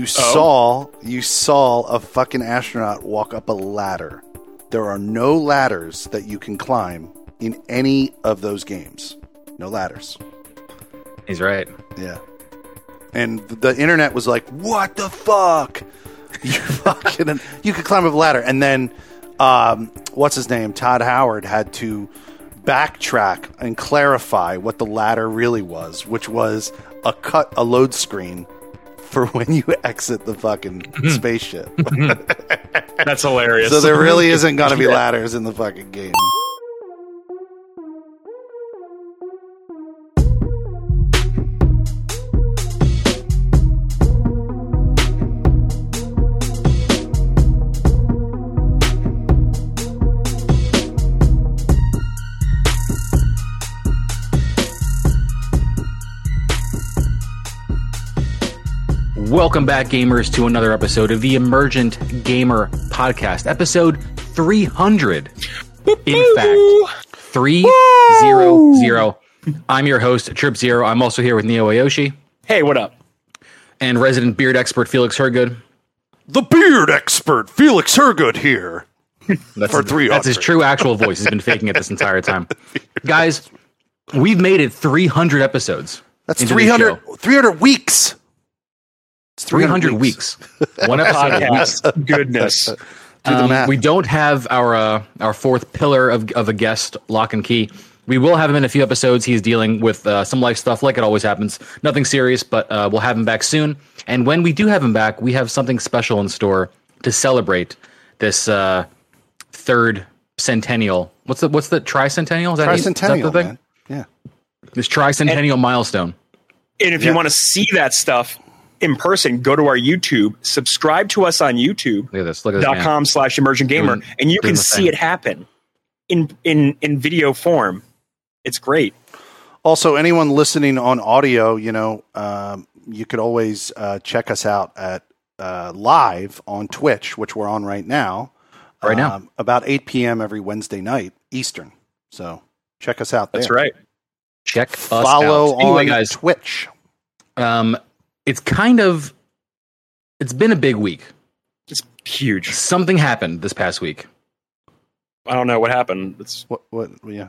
You saw you saw a fucking astronaut walk up a ladder. There are no ladders that you can climb in any of those games. No ladders. He's right. Yeah. And the internet was like, "What the fuck? You fucking you could climb up a ladder." And then um, what's his name? Todd Howard had to backtrack and clarify what the ladder really was, which was a cut a load screen for when you exit the fucking mm-hmm. spaceship. Mm-hmm. That's hilarious. so there really isn't going to be ladders in the fucking game. Welcome back, gamers, to another episode of the Emergent Gamer Podcast, episode 300. In fact, 300. I'm your host, Trip Zero. I'm also here with Neo Ayoshi hey, what up? and resident beard expert Felix Hergood. The beard expert Felix Hergood here. That's, For 300. that's his true actual voice. He's been faking it this entire time. Guys, we've made it 300 episodes. That's into 300, 300 weeks. It's 300 weeks. One episode a week. Podcast. Goodness. Do the Um, we don't have our uh, our fourth pillar of, of a guest, Lock and Key. We will have him in a few episodes. He's dealing with uh, some life stuff, like it always happens. Nothing serious, but uh, we'll have him back soon. And when we do have him back, we have something special in store to celebrate this uh, third centennial. What's the what's the tricentennial? Is that is that Tricentennial, the thing? man. Yeah. This tricentennial milestone. And if Yeah. you want to see that stuff in person, go to our YouTube, subscribe to us on YouTube. Look at this. Look at this. dot Man. com slash emergent gamer Doing- and you can see thing. it happen in in in video form it's great Also, anyone listening on audio, you know, um, you could always uh, check us out at uh, live on Twitch, which we're on right now. Right now. Um, about 8 p.m. every Wednesday night Eastern. So check us out there. that's right Check us Follow out. Anyway, on guys, Twitch. um, it's kind of it's been a big week. it's huge Something happened this past week. i don't know what happened it's What? What? Yeah.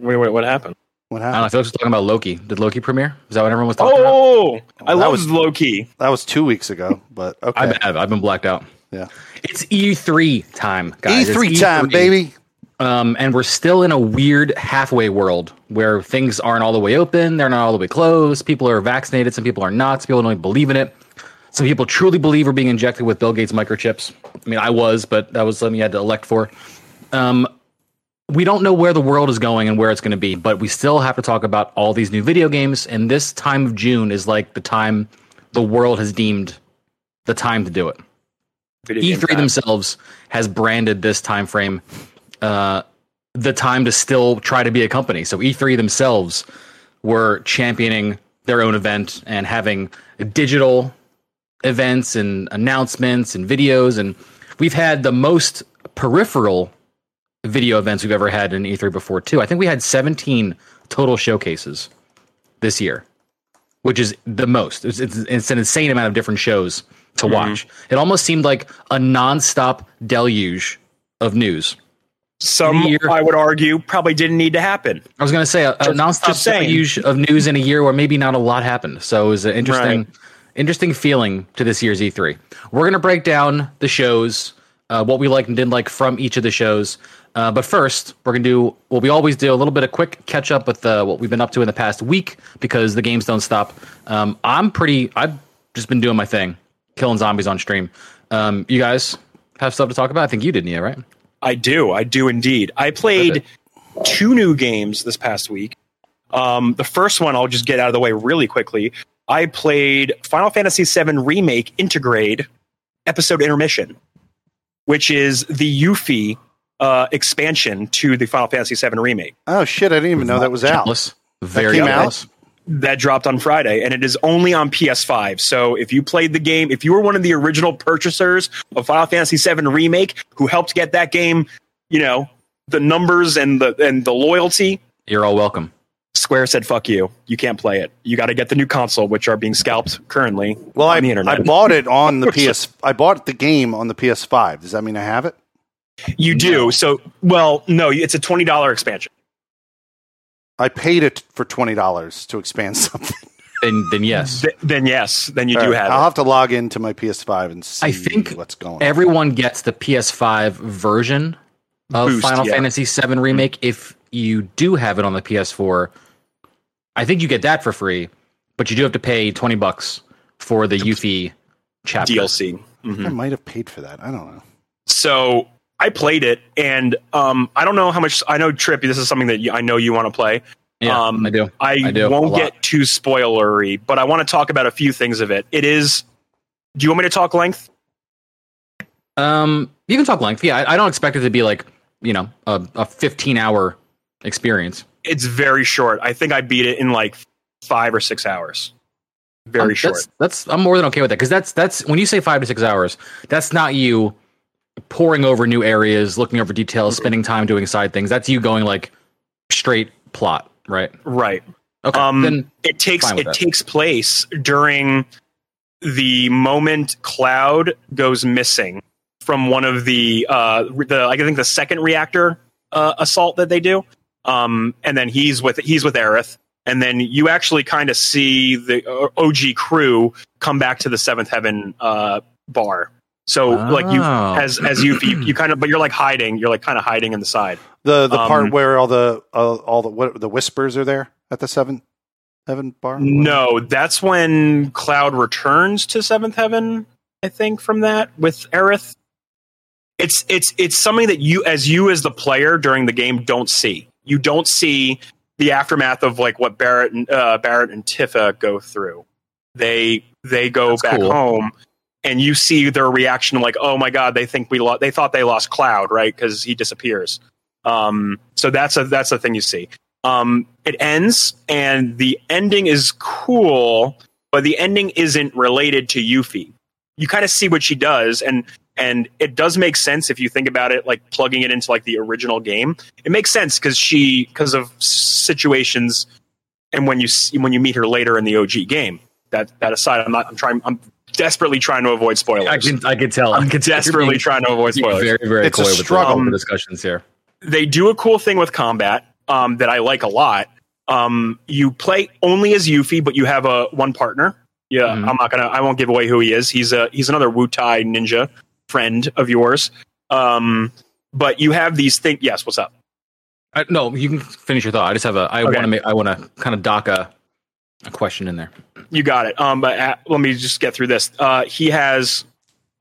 wait, wait what happened What I don't know. happened? I feel like was talking about Loki. Did Loki premiere? Is that what everyone was talking about? oh i that love was- loki That was two weeks ago, but okay. I've, I've, I've been blacked out. yeah. It's E3 time, guys. It's E3 time, E3. baby. Um, and we're still in a weird halfway world where things aren't all the way open, they're not all the way closed. People are vaccinated, some people are not. Some people don't even believe in it. Some people truly believe we're being injected with Bill Gates microchips. I mean, I was, but that was something you had to elect for. Um, we don't know where the world is going and where it's going to be, but we still have to talk about all these new video games. And this time of June is like the time the world has deemed the time to do it. Video E3 time. themselves has branded this time frame uh, the time to still try to be a company. So E3 themselves were championing their own event and having digital events and announcements and videos and we've had the most peripheral video events we've ever had in E3 before too. I think we had 17 total showcases this year, which is the most. It's, it's, it's an insane amount of different shows to watch. It almost seemed like a nonstop deluge of news. Some year- i would argue probably didn't need to happen I was going to say a, a nonstop deluge of news in a year where maybe not a lot happened. So it was an interesting, interesting feeling to this year's E3. We're going to break down the shows, uh, what we liked and didn't like from each of the shows. Uh, but first, we're going to do what we always do a little bit of quick catch up with uh, what we've been up to in the past week because the games don't stop. Um, I'm pretty, I've just been doing my thing, killing zombies on stream. Um, you guys have stuff to talk about? I think you did, Nia, right? I do. I do indeed. I played two new games this past week. Um, the first one I'll just get out of the way really quickly. I played Final Fantasy VII Remake Intergrade episode intermission, which is the Yuffie uh, expansion to the Final Fantasy VII Remake Oh shit! I didn't even know that was out. Jealous. Very came out? Jealous. that dropped on Friday, and it is only on PS5. So if you played the game, if you were one of the original purchasers of Final Fantasy VII Remake, who helped get that game, you know, the numbers and the and the loyalty, You're all welcome. Square said, "Fuck you! You can't play it. You got to get the new console, which are being scalped currently Well, on I, the internet." I bought it on the PS. I bought the game on the PS5. Does that mean I have it? you do so. Well, no, it's a twenty dollar expansion. I paid it for twenty dollars to expand something. Then then yes. Th- then yes, then you All do right, have I'll it. have to log into my PS5 and see I think what's going on. Everyone gets the PS5 version of Boost, Final yeah. Fantasy VII Remake. If you do have it on the PS4, I think you get that for free, but you do have to pay twenty bucks for the Yuffie chapter. DLC. Mhm. I might have paid for that. I don't know. So I played it, and um, I don't know how much. I know Trippy. This is something that you, I know you want to play. Yeah, Um, I do. I, I do, won't get too spoilery, but I want to talk about a few things of it. It is. Do you want me to talk length? Um, you can talk length. Yeah, I, I don't expect it to be like you know a, a fifteen hour experience. It's very short. I think I beat it in like five or six hours. Very Um, short. That's, that's I'm more than okay with that because that's that's when you say five to six hours, that's not you poring over new areas, looking over details, spending time doing side things. That's you going like straight plot, right? Right. Okay, Um, then it takes it that. takes place during the moment Cloud goes missing from one of the uh the I think the second reactor uh, assault that they do. Um, and then he's with he's with Aerith, and then you actually kind of see the uh, OG crew come back to the Seventh Heaven uh, bar. So like you Oh. as as you, you you kind of but you're like hiding you're like kind of hiding in the side. The the Um, part where all the uh, all the what, the whispers are there at the seven heaven bar. No, that's when Cloud returns to Seventh Heaven. I think from that with Aerith. It's it's it's something that you as you as the player during the game don't see. You don't see the aftermath of like what Barrett and uh, Barrett and Tifa go through. They they go That's back cool. home, and you see their reaction like, "Oh my god!" They think we lo- they thought they lost Cloud, right? Because he disappears. Um, so that's a that's a thing you see. Um, it ends, and the ending is cool, but the ending isn't related to Yuffie. You kind of see what she does, and and it does make sense if you think about it, like plugging it into like the original game. It makes sense because she because of situations, and when you when you meet her later in the OG game. That that aside, I'm not. I'm trying. I'm desperately trying to avoid spoilers. I can I can tell. I I'm desperately being- trying to avoid you're spoilers. Very very It's a coy with the- struggle. the discussions here. they do a cool thing with combat um, that I like a lot. Um, you play only as Yuffie, but you have a one partner. Yeah, Mhm. I'm not gonna. I won't give away who he is. He's a he's another Wutai ninja friend of yours. Um, but you have these things. Yes, what's up? I, no, you can finish your thought. I just have a. I Okay. want to make. I want to kind of dock a, a question in there. You got it. Um, but uh, let me just get through this. Uh, he has.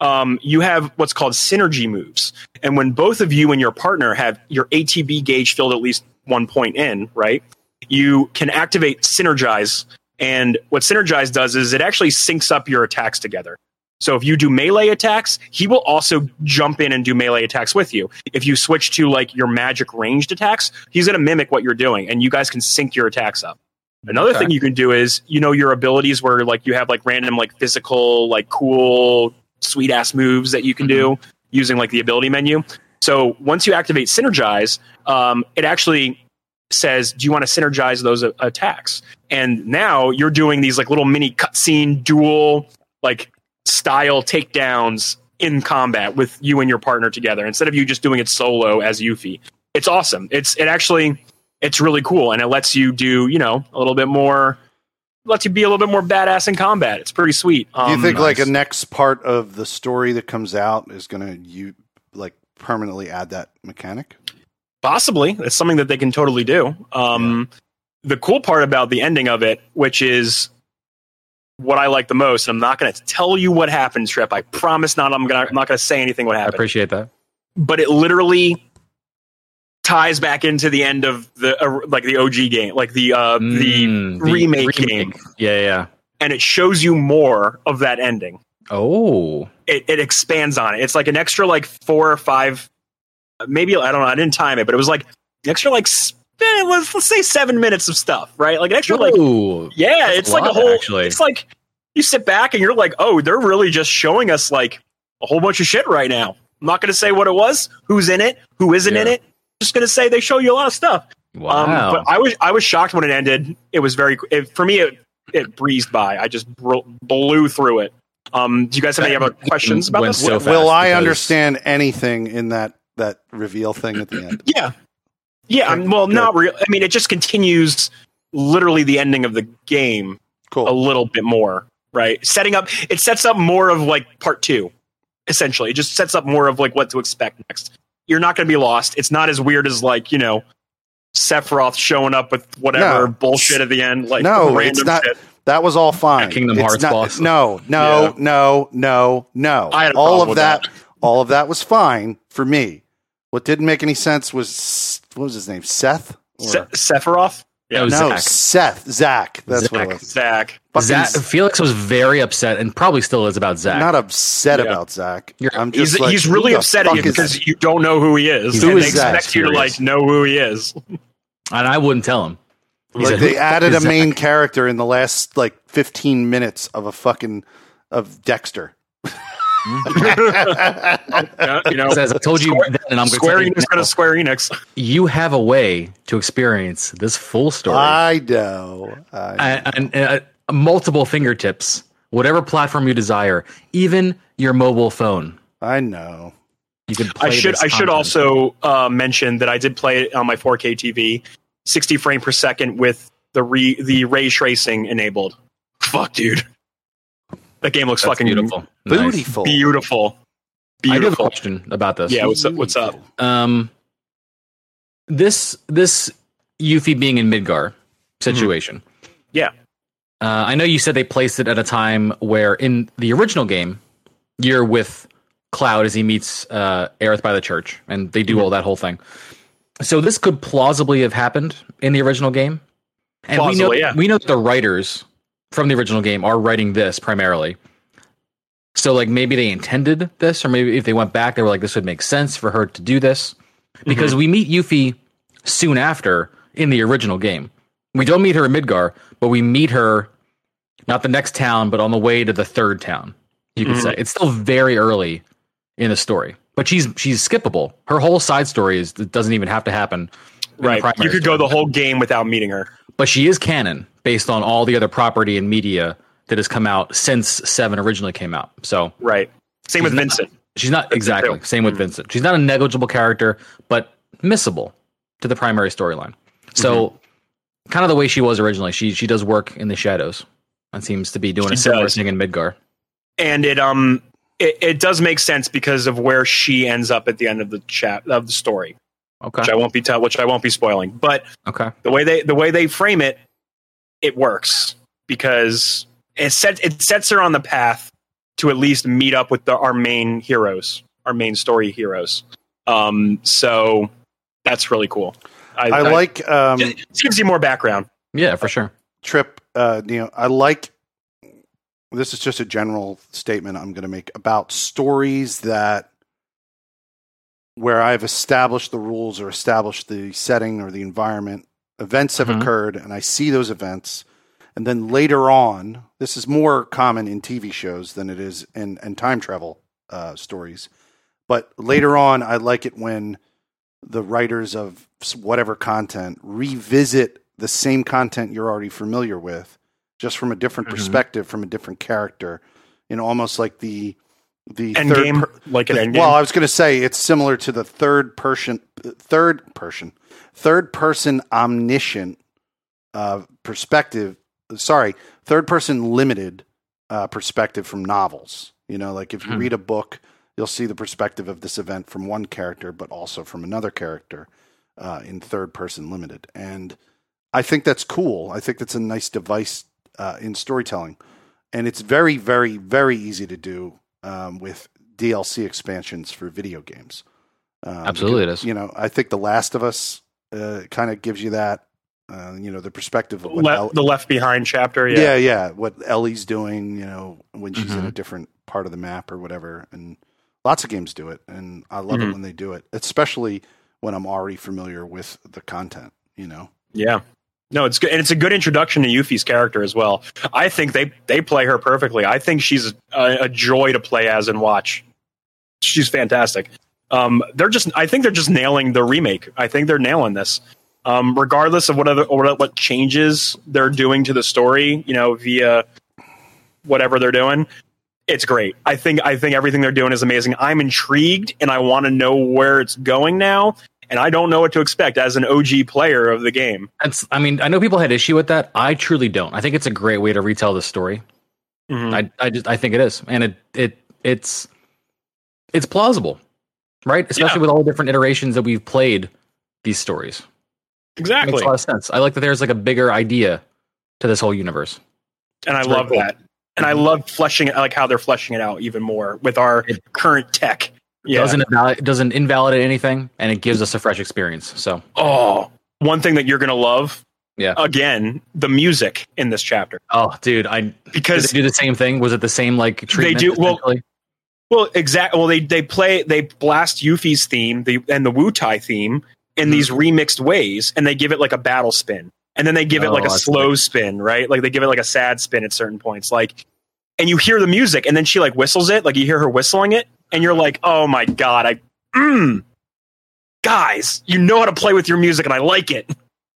Um, you have what's called synergy moves, and when both of you and your partner have your ATB gauge filled at least one point in, right? You can activate synergize, and what synergize does is it actually syncs up your attacks together. So if you do melee attacks, he will also jump in and do melee attacks with you. If you switch to like your magic ranged attacks, he's going to mimic what you're doing, and you guys can sync your attacks up. Another Okay. thing you can do is, you know, your abilities where like you have like random like physical, like cool, sweet ass moves that you can do using like the ability menu. So once you activate synergize, um, it actually says, "Do you want to synergize those a- attacks?" And now you're doing these like little mini cutscene dual like style takedowns in combat with you and your partner together instead of you just doing it solo as Yuffie. It's awesome. It's it actually it's really cool and it lets you do you know a little bit more lets you be a little bit more badass in combat. It's pretty sweet. Do you Um, think like a next part of the story that comes out is going to you like permanently add that mechanic? Possibly. It's something that they can totally do. Um, The cool part about the ending of it, which is what I like the most, and I'm not going to tell you what happens, Trip. I promise not. I'm gonna. I'm not going to say anything what happened. I appreciate that. but it literally ties back into the end of the uh, like the OG game, like the uh, the Mm, remake game. Yeah, yeah. and it shows you more of that ending. Oh, It, it expands on it. It's like an extra like four or five, maybe I don't know. I didn't time it, but it was like an extra like eh, let's, let's say seven minutes of stuff, right? Like an extra like Ooh. yeah, it's a like a whole. actually. It's like you sit back and you're like, oh, they're really just showing us like a whole bunch of shit right now. I'm not going to say what it was, who's in it, who isn't in it. Just going to say they show you a lot of stuff. Wow. Um, but I was I was shocked when it ended. It was very it, for me. It it breezed by. I just bro- blew through it. Um, do you guys have any other questions about this? so Will fast I because- understand anything in that that reveal thing at the end? Yeah, yeah. I'm, well, Good. not real. I mean, it just continues literally the ending of the game Cool. a little bit more, right? Setting up. It sets up more of like part two. Essentially, it just sets up more of like what to expect next. You're not going to be lost. It's not as weird as like you know. Sephiroth showing up with whatever No. bullshit at the end, like no, random it's not. shit. That was all fine. Kingdom It's Hearts not- boss. No, no, Yeah. no, no, no. I had a all of with that, that. all of that was fine for me. What didn't make any sense was what was his name? Seth. Or- Se- Sephiroth, That was no, Zach. Seth. Zach. That's what Zach. it was. Zach. Fucking Zach, Felix was very upset and probably still is about Zach. not upset Yeah. about Zach. You're- I'm He's, just like, he's really upset at you is- because you don't know who he is, Who and is they Zach? expect you to like know who he is. and I wouldn't tell him. He like said, they added is a Zach?" main character in the last like 15 minutes of a fucking of Dexter. Yeah, you know, Says, I told you Square- then, and I'm Square going to Enix, gonna Square Enix. You have a way to experience this full story I know. I and, and uh, multiple fingertips, whatever platform you desire, even your mobile phone. I know. You can. Play I should this I should also uh, mention that I did play it on my 4K TV, 60 frame per second with the re the ray tracing enabled. Fuck, dude, that game looks That's fucking beautiful. Nice. Beautiful. beautiful, I have a beautiful. question about this. Yeah, what's up? What's up? Um, this this Yuffie being in Midgar situation. Yeah. Uh, I know you said they placed it at a time where in the original game, you're with Cloud as he meets uh, Aerith by the church, and they do all that whole thing. So this could plausibly have happened in the original game, and we know yeah. we know that the writers from the original game are writing this primarily. So like maybe they intended this, or maybe if they went back, they were like, this would make sense for her to do this because we meet Yuffie soon after in the original game. We don't meet her in Midgar, but we meet her not the next town, but on the way to the third town. You could Mhm. say it's still very early in the story, but she's she's skippable. Her whole side story is doesn't even have to happen. Right, you could go story. the whole game without meeting her. but she is canon based on all the other property and media that has come out since Seven originally came out. So Right. Same with not- Vincent. She's not Vincent exactly same with Mhm. Vincent. She's not a negligible character, but missable to the primary storyline. So, Mm-hmm. kind of the way she was originally. She she does work in the shadows and seems to be doing She a similar does. thing in Midgar. and it um it, it does make sense because of where she ends up at the end of the chat of the story, Okay. which I won't be tell, which I won't be spoiling. But Okay. the way they the way they frame it, it works because it sets it sets her on the path to at least meet up with the, our main heroes, our main story heroes. Um, so that's really cool. I, I like um, it gives you more background. Yeah, for sure. Trip, uh, you know, I like. This is just a general statement I'm going to make about stories that where I've established the rules or established the setting or the environment. Events have Mhm. occurred, and I see those events, and then later on, this is more common in TV shows than it is in, in time travel uh, stories. But later on, I like it when the writers of whatever content revisit the same content you're already familiar with, just from a different Mhm. perspective, from a different character. You know, almost like the the End third game, per- like an end game. well, I was going to say it's similar to the third person, third person, third person omniscient uh, perspective. Sorry, third person limited uh, perspective from novels. You know, like if you Mhm. read a book, you'll see the perspective of this event from one character, but also from another character uh, in third person limited. And I think that's cool. I think that's a nice device uh, in storytelling. And it's very, very, very easy to do um, with DLC expansions for video games. Um, Absolutely it because, is. You know, I think The Last of Us uh, kind of gives you that. Uh, you know, the perspective of what Le- El- the left behind chapter. yeah. Yeah. yeah, What Ellie's doing, you know, when she's in Mhm. a different part of the map or whatever. And lots of games do it, and I love Mhm. it when they do it, especially when I'm already familiar with the content. You know, Yeah. No, it's good, and it's a good introduction to Yuffie's character as well. I think they they play her perfectly. I think she's a, a joy to play as and watch. She's fantastic. Um, they're just, I think they're just nailing the remake. I think they're nailing this. Um, regardless of what other what, what changes they're doing to the story, you know, via whatever they're doing, it's great. I think I think everything they're doing is amazing. I'm intrigued and I want to know where it's going now. And I don't know what to expect as an OG player of the game. That's, I mean, I know people had issue with that. I truly don't. I think it's a great way to retell the story. Mhm. I, I just, I think it is, and it, it, it's, it's plausible, right? Especially Yeah. with all the different iterations that we've played these stories. It Exactly. makes a lot of sense. I like that there's like a bigger idea to this whole universe. and I It's very love cool. that. And I love fleshing it, I like how they're fleshing it out even more with our current tech. Yeah. Doesn't invalid, doesn't invalidate anything, and it gives us a fresh experience. So oh, one thing that you're gonna love. Yeah. Again, the music in this chapter Oh, dude, I because they do the same thing. Was it the same like treatment? They do- well. Well, exactly. Well, they they play they blast Yuffie's theme the, and the Wutai theme in Mhm. these remixed ways, and they give it like a battle spin, and then they give it Oh, like a slow nice. spin, right? Like they give it like a sad spin at certain points, like. And you hear the music, and then she like whistles it, like you hear her whistling it, and you're like, "Oh my god, I, mm, guys, you know how to play with your music, and I like it.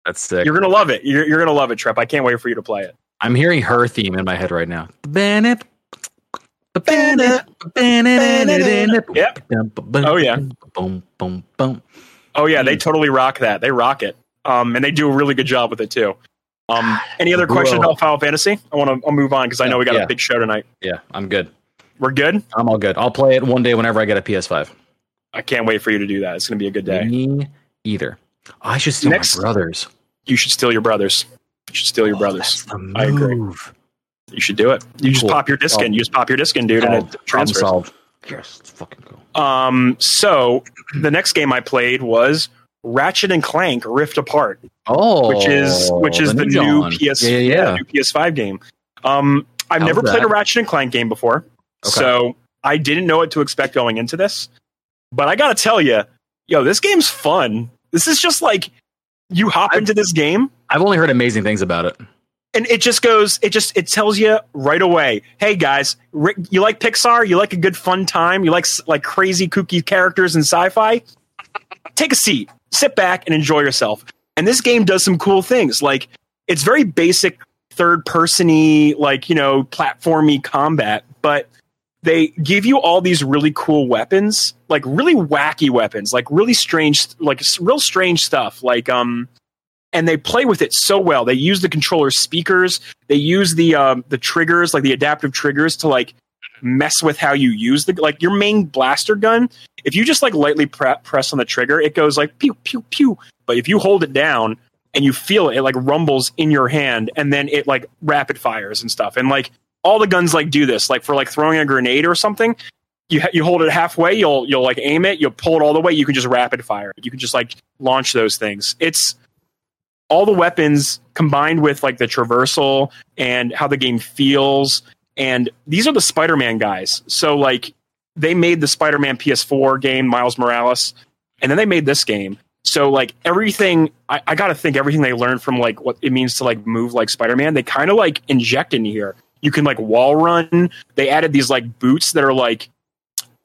That's sick. You're gonna love it. You're, you're gonna love it, Trep. I can't wait for you to play it." I'm hearing her theme in my head right now. Bennett. Bennett. Bennett. Yep. Oh, yeah. Boom, boom, boom. Oh yeah, they totally rock that. They rock it. Um, and they do a really good job with it too. Um, any other questions Bro. about Final Fantasy? I want to. I'll move on because I know we got Yeah. a big show tonight. Yeah, I'm good. We're good. I'm all good. I'll play it one day whenever I get a PS5. I can't wait for you to do that. It's going to be a good day. Me either. I should steal Next- my brothers. You should steal your brothers. You should steal your Oh, brothers. I agree. You should do it. You just pop your disc in. You just pop your disc in, dude, and it transfers. solved. Yes, it's fucking cool. Um, so the next game I played was Ratchet and Clank Rift Apart. Oh, which is which is the, new John. PS Yeah, yeah, yeah. new PS5 game. Um, I've How's never played that? a Ratchet and Clank game before, Okay. so I didn't know what to expect going into this. But I gotta tell you, yo, this game's fun. This is just like you hop I've- into this game I've only heard amazing things about it. and it just goes it just it tells you right away hey guys you like pixar you like a good fun time you like like crazy kooky characters and sci-fi take a seat sit back and enjoy yourself and this game does some cool things like it's very basic third persony like you know platformy combat but they give you all these really cool weapons like really wacky weapons like really strange like real strange stuff like um and they play with it so well. They use the controller speakers. They use the um, the triggers, like the adaptive triggers, to like mess with how you use the like your main blaster gun. If you just like lightly pre- press on the trigger, it goes like pew pew pew. But if you hold it down and you feel it, it like rumbles in your hand, and then it like rapid fires and stuff. And like all the guns like do this. Like for like throwing a grenade or something, you ha- you hold it halfway, you'll you'll like aim it, you'll pull it all the way. You can just rapid fire. You can just like launch those things. It's all the weapons combined with like the traversal and how the game feels and these are the spider-man guys so like they made the spider-man ps4 game miles morales and then they made this game so like everything i, I gotta think everything they learned from like what it means to like move like spider-man they kind of like inject in here you can like wall run they added these like boots that are like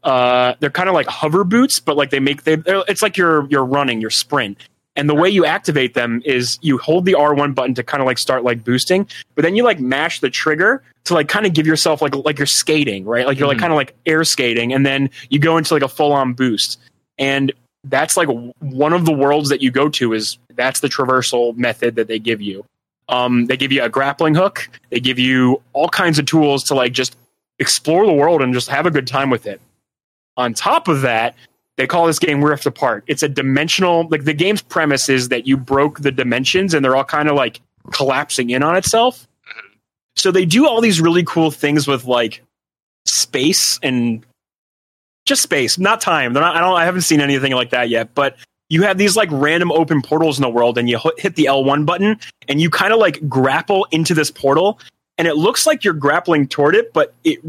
uh they're kind of like hover boots but like they make they it's like you're you're running your sprint and the way you activate them is you hold the R1 button to kind of like start like boosting, but then you like mash the trigger to like kind of give yourself like like you're skating, right? Like you're like Mhm. kind of like air skating, and then you go into like a full on boost. And that's like one of the worlds that you go to is that's the traversal method that they give you. Um, they give you a grappling hook. They give you all kinds of tools to like just explore the world and just have a good time with it. On top of that, they call this game Rift Apart. It's a dimensional, like the game's premise is that you broke the dimensions and they're all kind of like collapsing in on itself. So they do all these really cool things with like space and just space, not time. They're not, I don't, I haven't seen anything like that yet, but you have these like random open portals in the world and you hit- the L1 button and you kind of like grapple into this portal and it looks like you're grappling toward it, but it,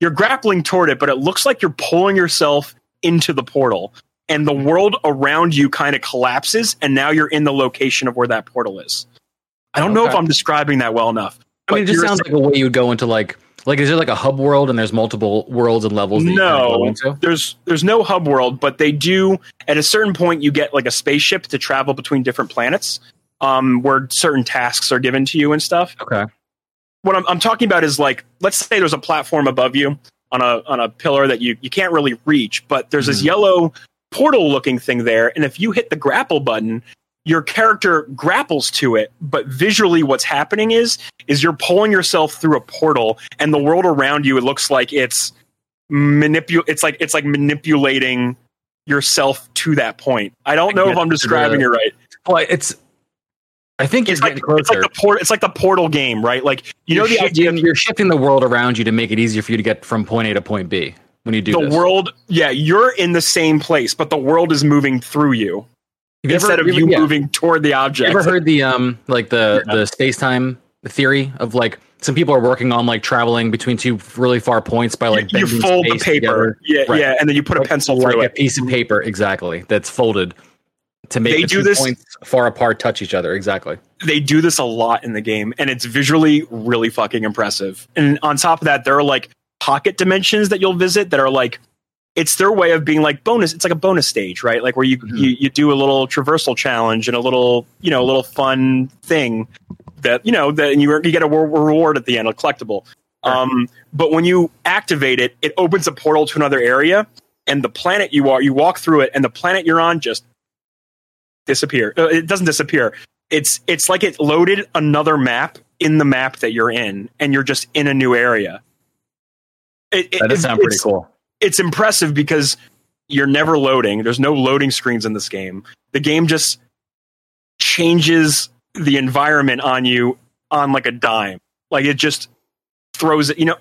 you're grappling toward it, but it looks like you're pulling yourself into the portal and the world around you kind of collapses and now you're in the location of where that portal is. I don't know if I'm describing that well enough. I mean, it just sounds like a way you would go into like Like, is there like a hub world and there's multiple worlds and levels that you go No, there's there's no hub world, but they do at a certain point you get like a spaceship to travel between different planets, um, where certain tasks are given to you and stuff. Okay. What I'm, I'm talking about is like, let's say there's a platform above you on a on a pillar that you you can't really reach, but there's this Mhm. yellow portal looking thing there, and if you hit the grapple button, your character grapples to it, but visually what's happening is is you're pulling yourself through a portal, and the world around you it looks like it's manipul it's like it's like manipulating yourself to that point. I don't know if I'm describing it right. Well, it's. I think It's like, it's like the port it's like the portal game, right? Like you know you're, the idea of you're shifting the world around you to make it easier for you to get from point A to point B when you do the this. world yeah, you're in the same place, but the world is moving through you you instead ever- of you yeah. moving toward the object. You ever heard the um like the the space time theory of like some people are working on like traveling between two really far points by like you, you fold the paper, together. yeah, Right. yeah, and then you put a pencil like through a piece of paper exactly that's folded to make They the do two this- points far apart touch each other exactly. They do this a lot in the game, and it's visually really fucking impressive. And on top of that, there are like pocket dimensions that you'll visit that are like it's their way of being like bonus. It's like a bonus stage, right? Like where you Mhm. you, you do a little traversal challenge and a little you know a little fun thing that you know that and you you get a reward at the end, a collectible. Sure. Um, but when you activate it, it opens a portal to another area, and the planet you are you walk through it, and the planet you're on just disappear. Uh, it doesn't disappear. It's it's like it loaded another map in the map that you're in, and you're just in a new area. It, it- That does sound pretty cool. It's impressive because you're never loading. There's no loading screens in this game. The game just changes the environment on you on like a dime. Like it just throws it. You know,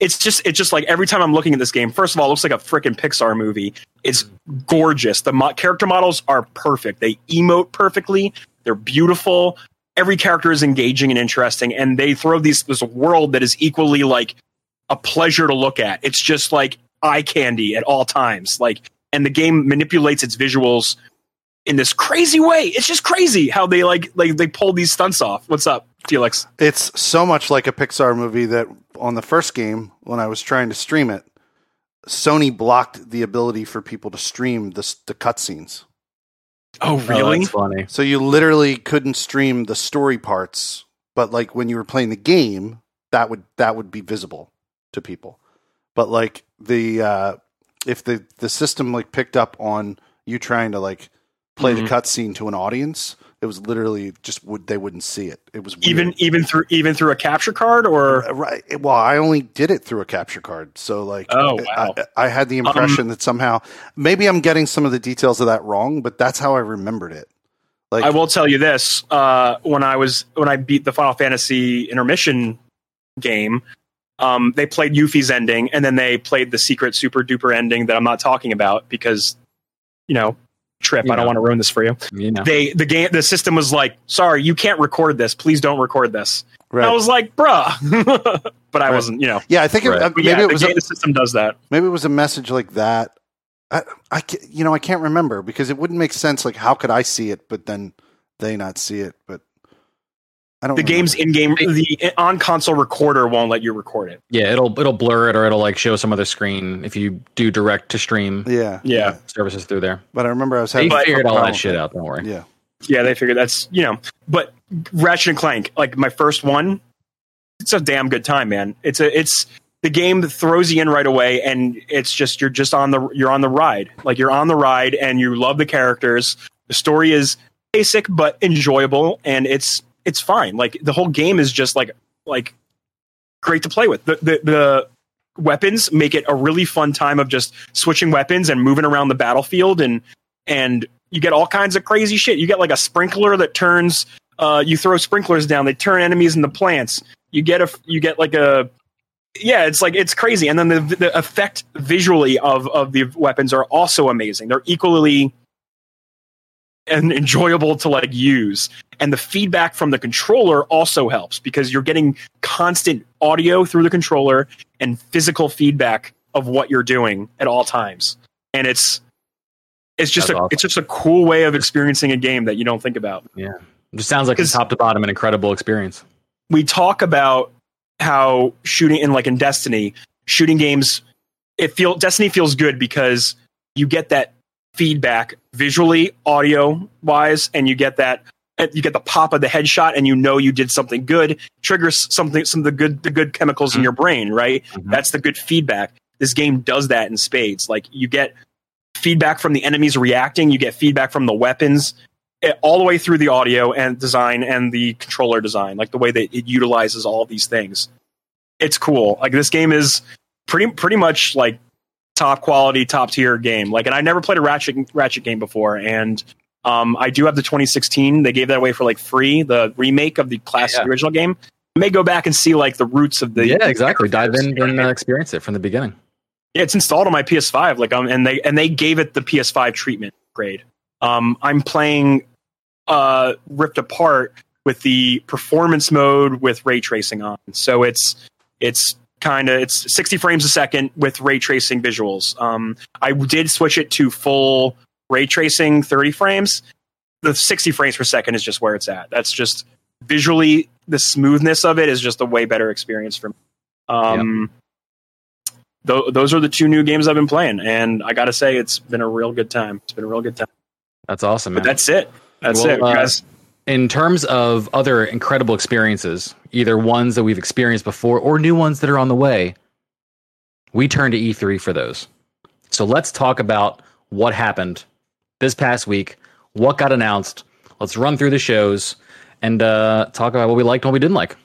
it's just it's just like every time I'm looking at this game. First of all, it looks like a freaking Pixar movie. It's gorgeous. The mo- character models are perfect. They emote perfectly. They're beautiful. Every character is engaging and interesting, and they throw these this world that is equally like a pleasure to look at. It's just like eye candy at all times. Like, and the game manipulates its visuals in this crazy way. It's just crazy how they like like they pull these stunts off. What's up, Felix? It's so much like a Pixar movie that on the first game, when I was trying to stream it, Sony blocked the ability for people to stream the, the cutscenes. Oh, Oh, really? that's funny. So you literally couldn't stream the story parts, but like when you were playing the game, that would that would be visible to people. But like the uh if the the system like picked up on you trying to like play Mhm. the cutscene to an audience, it was literally just would they wouldn't see it. It was weird. even even through even through a capture card or right. Well, I only did it through a capture card, so like, Oh, wow. Um, I, I had the impression that somehow maybe I'm getting some of the details of that wrong, but that's how I remembered it. Like, I will tell you this: uh, when I was when I beat the Final Fantasy intermission game, um, they played Yuffie's ending, and then they played the secret super duper ending that I'm not talking about because, you know, trip. You I don't know. want to ruin this for you. You know. They the game the system was like, sorry, you can't record this. Please don't record this. right. And I was like, bruh, but I Right. wasn't. You know, yeah, I think it, Right. uh, maybe yeah, it the, was game, a, the system does that. maybe it was a message like that. I, I, you know, I can't remember because it wouldn't make sense. Like, how could I see it, but then they not see it? But I don't. The game's in game. The on console recorder won't let you record it. yeah, it'll it'll blur it or it'll like show some other screen if you do direct to stream Yeah, Yeah. services through there. But I remember I was They having figured a all problem that shit out. Don't worry. Yeah. Yeah, they figured that's you know. But Ratchet and Clank, like my first one, it's a damn good time, man. It's a it's the game that throws you in right away, and it's just you're just on the you're on the ride. Like you're on the ride, and you love the characters. The story is basic but enjoyable, and it's it's fine. Like the whole game is just like like great to play with. The the, the weapons make it a really fun time of just switching weapons and moving around the battlefield and and you get all kinds of crazy shit. You get like a sprinkler that turns. Uh, you throw sprinklers down, they turn enemies into plants. You get a you get like a yeah, it's like it's crazy. And then the the effect visually of of the weapons are also amazing. They're equally and enjoyable to like use. And the feedback from the controller also helps because you're getting constant audio through the controller and physical feedback of what you're doing at all times. And it's it's just That's a awesome. it's just a cool way of experiencing a game that you don't think about. Yeah. It just sounds like 'Cause- top to bottom an incredible experience. We talk about how shooting in like in Destiny, shooting games, it feel Destiny feels good because you get that feedback visually, audio wise, and you get that you get the pop of the headshot and you know you did something good triggers something some of the good the good chemicals in your brain right? Mhm. that's the good feedback. This game does that in spades. Like you get feedback from the enemies reacting you get feedback from the weapons eh, all the way through the audio and design and the controller design like the way that it utilizes all these things. It's cool. Like this game is pretty pretty much like top quality top tier game like and i never played a ratchet ratchet game before and um, I do have the 2016. They gave that away for like free, the remake of the classic Yeah. original game. I may go back and see like the roots of the yeah, exactly. Dive in and uh, experience it from the beginning. yeah, it's installed on my PS5. Like um, and they and they gave it the PS5 treatment grade. Um, I'm playing uh Rift Apart with the performance mode with ray tracing on. So it's it's kind of it's 60 frames a second with ray tracing visuals. Um, I did switch it to full ray tracing 30 frames. The 60 frames per second is just where it's at. That's just visually the smoothness of it is just a way better experience for me. Um, tho- those are the two new games I've been playing, and I got to say, it's been a real good time. It's been a real good time. That's awesome, man. But that's it. That's Well, it, uh, guys. In terms of other incredible experiences, either ones that we've experienced before or new ones that are on the way, we turn to E3 for those. So let's talk about what happened this past week, what got announced. Let's run through the shows and uh, talk about what we liked and what we didn't like.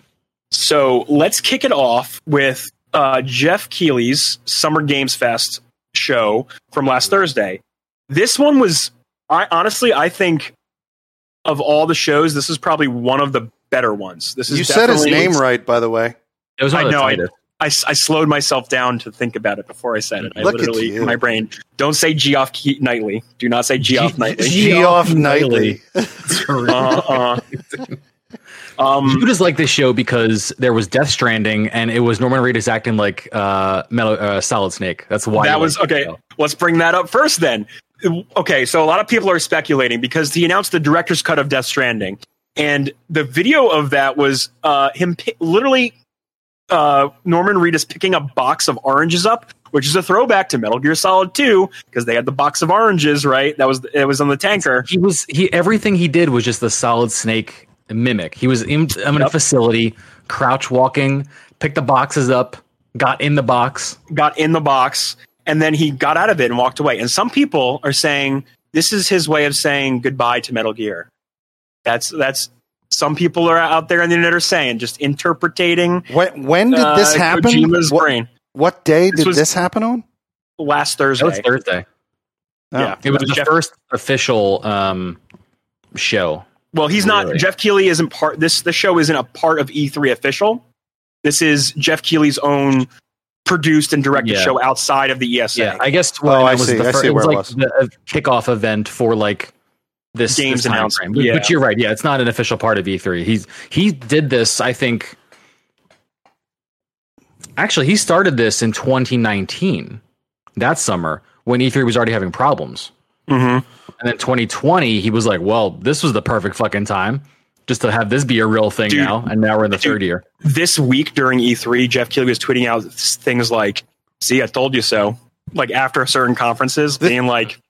So let's kick it off with uh, Geoff Keighley's Summer Games Fest show from last Thursday. This one was, I honestly, I think of all the shows, this is probably one of the better ones. This is You said his name right, by the way. It was one I know, I- tightest. I, s- I slowed myself down to think about it before I said it. I Look at literally, you. my brain, don't say Geoff Ke- Nightly. Do not say Geoff Nightly. Geoff Geoff Knightley. uh, uh. um, you just like this show because there was Death Stranding and it was Norman Reedus acting like uh, Metal, uh, Solid Snake. That's why that was like okay. Let's bring that up first then. Okay, so a lot of people are speculating because he announced the director's cut of Death Stranding, and the video of that was uh, him pi- literally uh, Norman Reedus picking a box of oranges up, which is a throwback to Metal Gear Solid 2 because they had the box of oranges, right? That was it was on the tanker. He was he everything he did was just the Solid Snake mimic. He was in, in a facility, crouch walking, picked the boxes up, got in the box. got in the box and then he got out of it and walked away. And some people are saying this is his way of saying goodbye to Metal Gear. That's that's some people are out there on the internet are saying just interpreting When, when did this uh, happen? Kojima's What, brain what day did was- this happen on? last That was Thursday. Thursday. Oh. Yeah, It was the Jeff- first official um, show. Well, he's not. Really? Geoff Keighley isn't part. This the show isn't a part of E3 official. This is Geoff Keighley's own produced and directed Yeah. show outside of the ESA. Yeah, I guess. What Oh, I I was see. the I see it was where it like was. the uh, kickoff event for like this Games this time announcement, frame. But- yeah. But you're right. Yeah, it's not an official part of E3. He's he did this. I think. Actually, he started this in 2019, that summer when E3 was already having problems. Mhm. And then 2020, he was like, "Well, this was the perfect fucking time just to have this be a real thing Dude. now." And now we're in the Dude. third year. This week during E3, Geoff Keighley was tweeting out things like, "See, I told you so." Like after certain conferences, Thi- being like,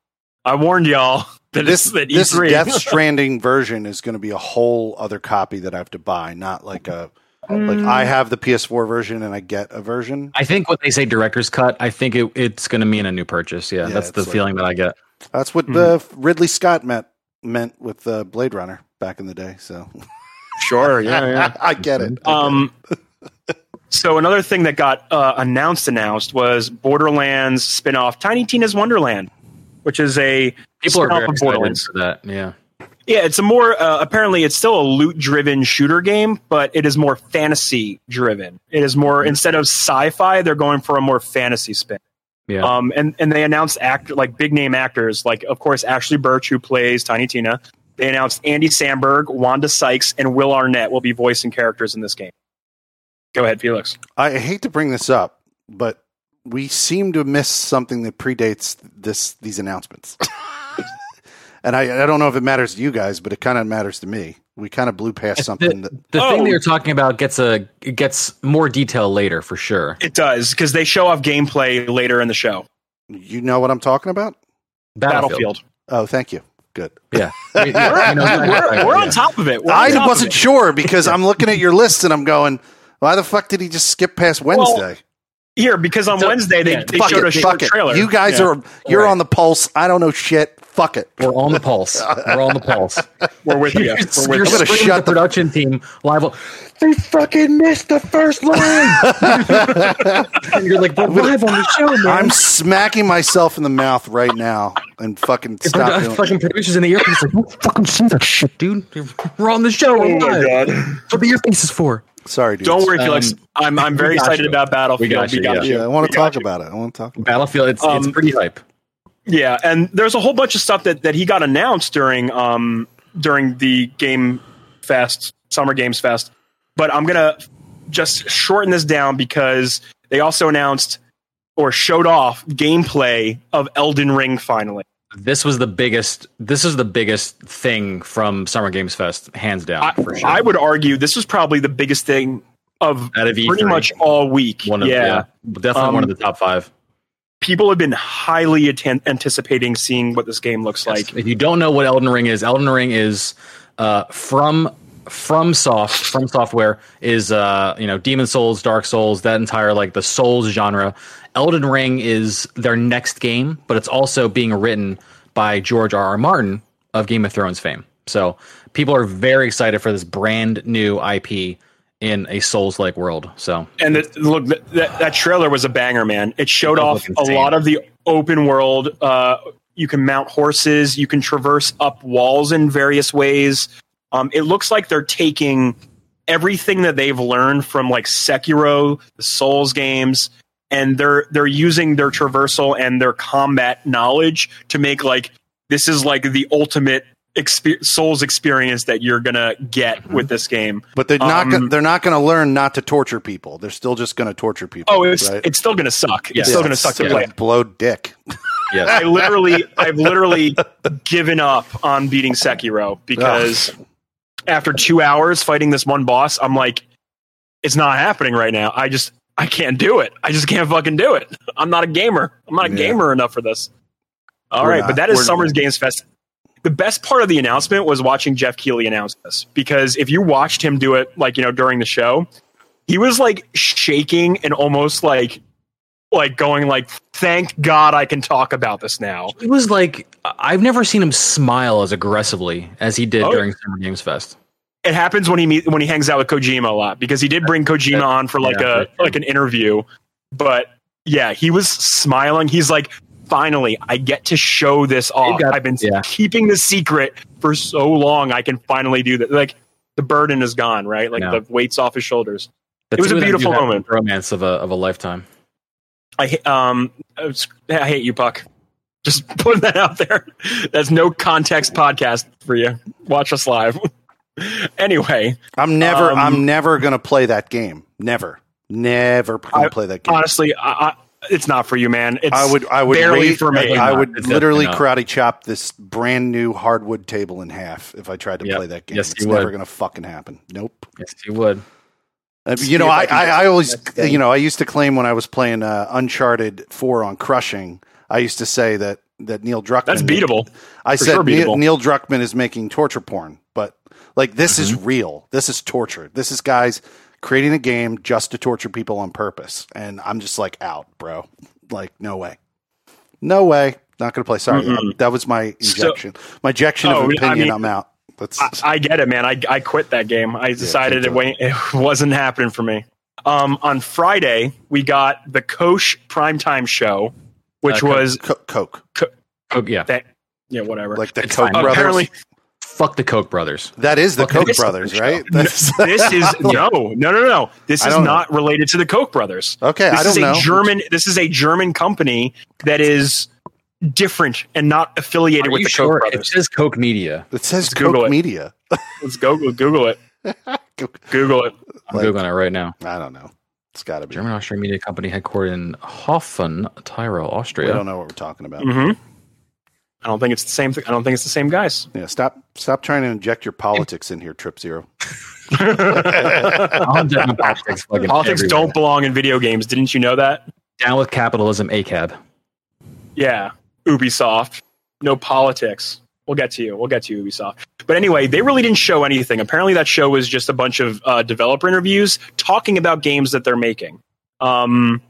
"I warned y'all that This this that this E3." Death Stranding version is going to be a whole other copy that I have to buy, not like a like I have the PS4 version and I get a version. I think what they say director's cut, I think it, it's going to mean a new purchase. Yeah, Yeah, that's the like- feeling that I get. That's what the Ridley Scott meant meant with uh, Blade Runner back in the day. So sure, yeah, yeah. I get it. Um, so another thing that got uh, announced announced was Borderlands spin-off Tiny Tina's Wonderland, which is a People are very of excited for that. Yeah. Yeah, it's a more uh, apparently it's still a loot-driven shooter game, but it is more fantasy-driven. It is more instead of sci-fi, they're going for a more fantasy spin. Yeah. Um, and and they announced act like big name actors, like of course Ashly Burch, who plays Tiny Tina. They announced Andy Samberg, Wanda Sykes, and Will Arnett will be voicing characters in this game. Go ahead, Felix. I hate to bring this up, but we seem to miss something that predates this these announcements. and I, I don't know if it matters to you guys, but it kind of matters to me. We kind of blew past something. The, that, the Oh. thing that oh. you're talking about gets a gets more detail later for sure. It does because they show off gameplay later in the show. you know what I'm talking about? Battlefield. Oh, thank you. Good. Yeah, We're, we're, we're on top of it. We're I wasn't it. sure because I'm looking at your list and I'm going, why the fuck did he just skip past Wednesday? Here because on So- Wednesday they, yeah, they showed it, a short it. trailer. You guys Yeah. are you're Right. on the pulse. I don't know shit. Fuck it. We're on the pulse. We're on the pulse. We're with you. You're, We're with you're gonna shut at the the- production team live. They fucking missed the first line. and you're like, we're live on the show, man. I'm smacking myself in the mouth right now and fucking The stop produ- doing fucking producers in the earpiece like, don't fucking see that shit, dude. We're on the show. Oh my god! That's what the earpiece is for. Sorry, dude. Don't worry, Um, I'm I'm very excited you. about Battlefield. We got you, yeah. Yeah, I want to talk you. about it. I want to talk. About Battlefield. It's it's Um, pretty hype. Yeah, and there's a whole bunch of stuff that, that he got announced during um during the Game Fest Summer Games Fest. But I'm gonna just shorten this down because they also announced or showed off gameplay of Elden Ring finally. This was the biggest. This is the biggest thing from Summer Games Fest, hands down. I, for sure. I would argue this was probably the biggest thing of Out of pretty E3. much all week. one of yeah. yeah, definitely Um, one of the top five. people have been highly atten- anticipating seeing what this game looks like. if you don't know what Elden Ring is, Elden Ring is uh, from from soft from software is uh, you know Demon Souls, Dark Souls, that entire like the Souls genre. Elden Ring is their next game, but it's also being written by George R. R. Martin of Game of Thrones fame. So people are very excited for this brand new IP in a Souls like world. So And the, look, that, that, that trailer was a banger, man. It showed off a lot of the open world. Uh, you can mount horses. You can traverse up walls in various ways. Um, it looks like they're taking everything that they've learned from like Sekiro, the Souls games, and they're they're using their traversal and their combat knowledge to make like this is like the ultimate exper- Souls experience that you're gonna get with this game. But they're not. Um, gonna, they're not going to learn not to torture people. They're still just going to torture people. Oh, it's right? it's still gonna suck. Yeah. It's still Yeah, gonna suck to play. gonna blow dick. yes, I literally, I've literally given up on beating Sekiro because after two hours fighting this one boss, I'm like, it's not happening right now. I just, I can't do it. I just can't fucking do it. I'm not a gamer. I'm not a Yeah. gamer enough for this. All We're right, not. but that is We're not. Summer's Games Fest. The best part of the announcement was watching Geoff Keighley announce this because if you watched him do it, like you know, during the show, he was like shaking and almost like, like going like, "Thank God I can talk about this now." he was like I've never seen him smile as aggressively as he did Oh, during Summer Games Fest. it happens when he meet when he hangs out with Kojima a lot because he did bring Kojima on for like Yeah, a like an interview. But yeah, he was smiling. He's like, finally, I get to show this off. got- I've been yeah. keeping the secret for so long. I can finally do that. Like the burden is gone, right? Like Yeah. the weight's off his shoulders. The It was a of them do beautiful moment. Romance of a of a lifetime. I um I was- I hate you, Puck. Just putting that out there. That's no context podcast for you. Watch us live. anyway, I'm never. Um, I'm never going to play that game. Never. Never going I- to play that game. honestly, I, I, it's not for you, man. It's I would. I would. barely rate- for me. Definitely I would It's literally definitely karate chop this brand new hardwood table in half if I tried to Yep. play that game. Yes, it's you never would. going to fucking happen. Nope. Yes, you would. Uh, See you know, I, I I, always, you know, I used to claim when I was playing uh, Uncharted Four on Crushing, I used to say that that Neil Druckmann. That's beatable. I For said sure Neil, beatable. Neil Druckmann is making torture porn, but like this is Mm-hmm. real. This is torture. This is guys creating a game just to torture people on purpose, and I'm just like out, bro. Like no way, no way. Not gonna play. Sorry, Mm-mm. that was my So- my injection Oh, of I opinion. mean- I'm out. That's I, I get it, man. I, I quit that game. I decided keep it, wa- it wasn't happening for me. Um, on Friday, we got the Koch primetime show, which Uh, Co- was Co- Coke, Oh yeah, that. Yeah, whatever. like the It's Koch fine. brothers. Apparently, fuck the Koch brothers. that is the Okay. Koch This- brothers, right? That's- this is no, no, no, no. This is don't know. related to the Koch brothers. okay. This I don't is a know. German. This is a German company that is different and not affiliated Are with you the sure? Koch It says Koch Media. It says Let's Google Coke it. Media. Let's go Google it. Google it. I'm Like- googling it right now. I don't know. It's got to be. German Austrian media company headquartered in Höfen, Tyrol, Austria. We Austria. don't know what we're talking about. Mm-hmm. I don't think it's the same. Th- I don't think it's the same guys. Yeah, stop stop trying to inject your politics in here, Trip Zero. I'll inject my politics. Politics don't belong in video games. Didn't you know that? Down with capitalism, ACAB. Yeah, Ubisoft. No politics. We'll get to you. We'll get to you, Ubisoft. But anyway, they really didn't show anything. Apparently, that show was just a bunch of uh, developer interviews talking about games that they're making. Um,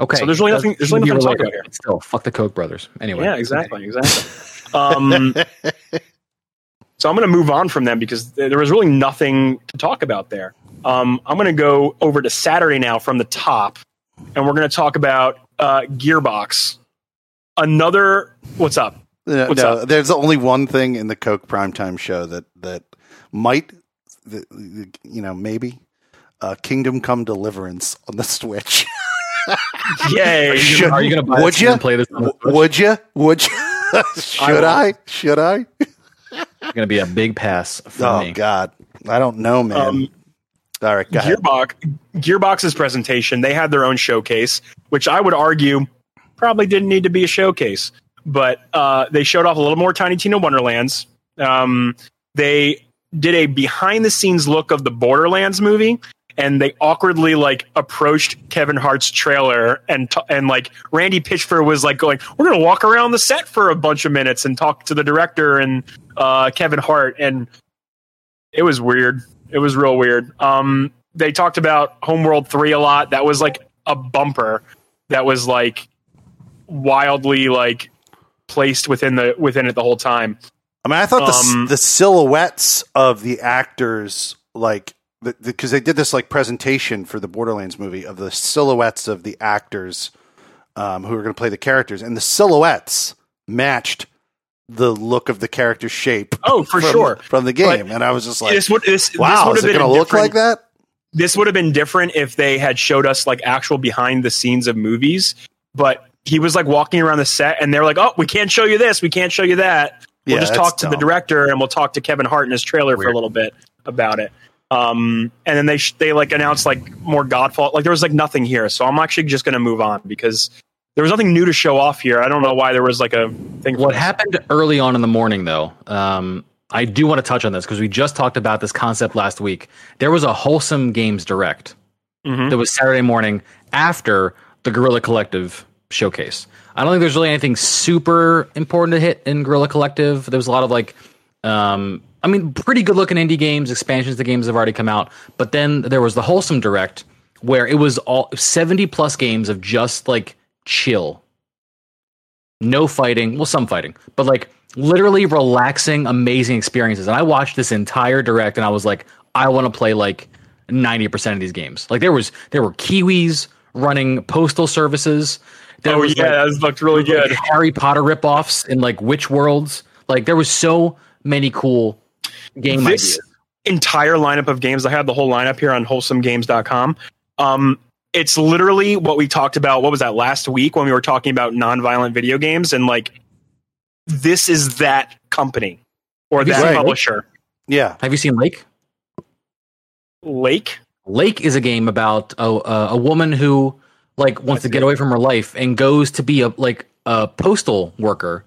Okay. So there's really nothing- there's really nothing to talk about but Still, fuck the Koch brothers. Anyway. yeah, exactly, exactly. Um, so I'm going to move on from them because there was really nothing to talk about there. Um, I'm going to go over to Saturday now from the top, and we're going to talk about uh, Gearbox. Another, what's up? No, What's no, up? there's only one thing in the Coke primetime show that that might, the, the- you know, maybe uh, Kingdom Come Deliverance on the Switch. Yay! Should- Are you going to buy would you? and play this? On the would you? Would you? Should will. I? Should I? It's going to be a big pass for me. Oh me. God, I don't know, man. Um, All right, go ahead. Gearbox, Gearbox's presentation, they had their own showcase, which I would argue probably didn't need to be a showcase. But uh, they showed off a little more Tiny Tina Wonderlands. Um, they did a behind the scenes look of the Borderlands movie, and they awkwardly like approached Kevin Hart's trailer, and t- and like Randy Pitchford was like going, "We're gonna walk around the set for a bunch of minutes and talk to the director and uh, Kevin Hart," and it was weird. It was real weird. Um, they talked about Homeworld three a lot. That was like a bumper that was like wildly like placed within the within it the whole time. I mean, I thought the, Um, the silhouettes of the actors, like, because they did this like presentation for the Borderlands movie of the silhouettes of the actors um, who are going to play the characters, and the silhouettes matched the look of the character shape. Oh, for from, sure. from the game, and I was just like, this would this, this "Wow, would is it going to look like that?" This would have been different if they had showed us like actual behind the scenes of movies. But he was like walking around the set, and they're like, "Oh, we can't show you this. We can't show you that. We'll Yeah, just talk to the director, and we'll talk to Kevin Hart in his trailer for a little bit about it." Um, and then they sh- they like announced like more Godfall. Like there was like nothing here, so I'm actually just going to move on because there was nothing new to show off here. I don't know why there was like a thing. What this. happened early on in the morning, though, um, I do want to touch on this because we just talked about this concept last week. There was a Wholesome Games Direct Mhm. that was Saturday morning after the Gorilla Collective showcase. I don't think there's really anything super important to hit in Gorilla Collective. There was a lot of like, um, I mean, pretty good looking indie games, expansions to games have already come out. But then there was the Wholesome Direct where it was all 70 plus games of just like chill no fighting well some fighting but like literally relaxing amazing experiences and i watched this entire direct and i was like i want to play like 90% of these games like there was there were kiwis running postal services there Oh was yeah, like, that looked really good. harry potter ripoffs in like witch worlds? Like there was so many cool game this ideas. entire lineup of games i have the whole lineup here on wholesomegames.com um it's literally what we talked about what was that last week when we were talking about non-violent video games and like this is that company or Have that seen- publisher. Yeah, have you seen lake? Lake? Lake is a game about a, a, a woman who like wants to get away from her life and goes to be a like a postal worker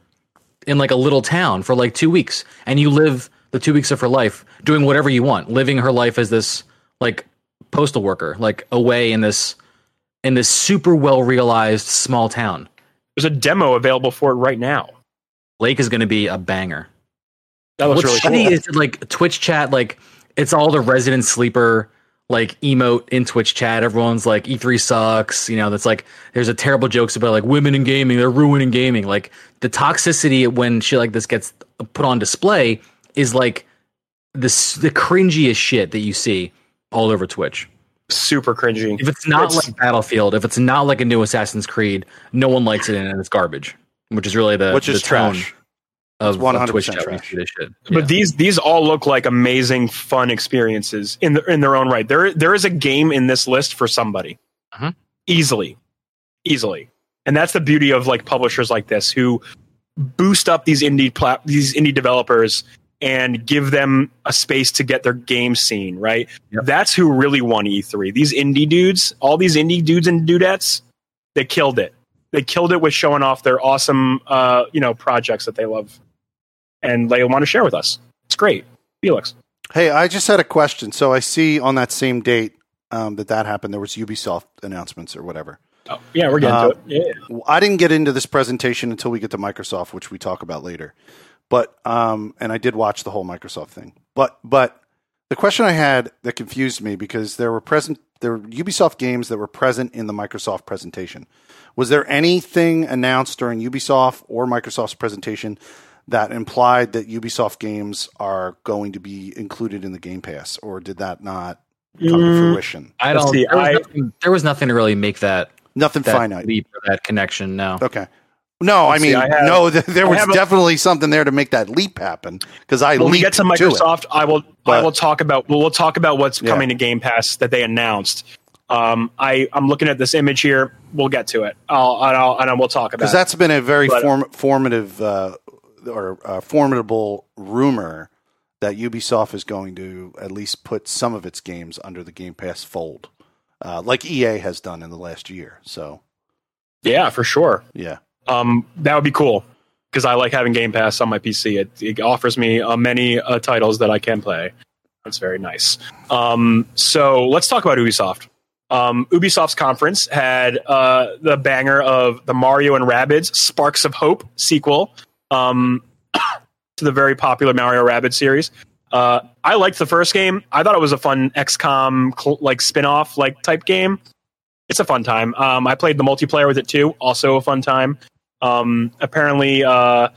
in like a little town for like two weeks, and you live the two weeks of her life doing whatever you want, living her life as this like postal worker, like away in this in this super well realized small town. there's a demo available for it right now Lake is going to be a banger. that looks What's really cool is like Twitch chat, like it's all the resident sleeper like emote in Twitch chat. Everyone's like E3 sucks. You know, that's like there's a terrible jokes about like women in gaming, they're ruining gaming. Like the toxicity when shit like this gets put on display is like the the cringiest shit that you see all over Twitch. super cringy If it's not It's- like Battlefield, if it's not like a new Assassin's Creed, no one likes it and it's garbage. Which is really the which is the tone trash. Of, 100% of Twitch chat trash. see this shit. but Yeah. these these all look like amazing fun experiences in the, in their own right there there is a game in this list for somebody Uh-huh. easily easily and that's the beauty of like publishers like this who boost up these indie plat- these indie developers and give them a space to get their game seen right Yep. that's who really won e3 these indie dudes all these indie dudes and dudettes they killed it they killed it with showing off their awesome uh, you know projects that they love, and they want to share with us. It's great, Felix. Hey, I just had a question. So I see on that same date um, that that happened, there was Ubisoft announcements or whatever. Oh, yeah, we're getting Uh, to it. Yeah. I didn't get into this presentation until we get to Microsoft, which we talk about later. But um, and I did watch the whole Microsoft thing. But but the question I had that confused me because there were present there were Ubisoft games that were present in the Microsoft presentation. Was there anything announced during Ubisoft or Microsoft's presentation that implied that Ubisoft games are going to be included in the Game Pass, or did that not come to Mm, fruition? I don't. see, there, was I- nothing, there was nothing to really make that Nothing that finite. leap or that connection. No. Okay. No, I Let's see, mean, I have- no, there was have a- definitely something there to make that leap happen because I when we get to it. Microsoft, I will I will talk about well, we'll talk about what's Yeah. coming to Game Pass that they announced. Um, I I'm looking at this image here. We'll get to it. I'll and I'll and we'll talk about because that's been a very But- form, formative uh, or uh, formidable rumor that Ubisoft is going to at least put some of its games under the Game Pass fold, uh, like EA has done in the last year. So Yeah, for sure. yeah, Um, that would be cool because I like having Game Pass on my PC. It, it offers me uh, many uh, titles that I can play. That's very nice. Um, so let's talk about Ubisoft. Um, Ubisoft's conference had uh, the banger of the Mario and Rabbids Sparks of Hope sequel um, to the very popular Mario Rabbids series. Uh, I liked the first game. I thought it was a fun XCOM cl- like spin-off like type game. It's a fun time. Um, I played the multiplayer with it too. Also a fun time. Um, apparently, uh,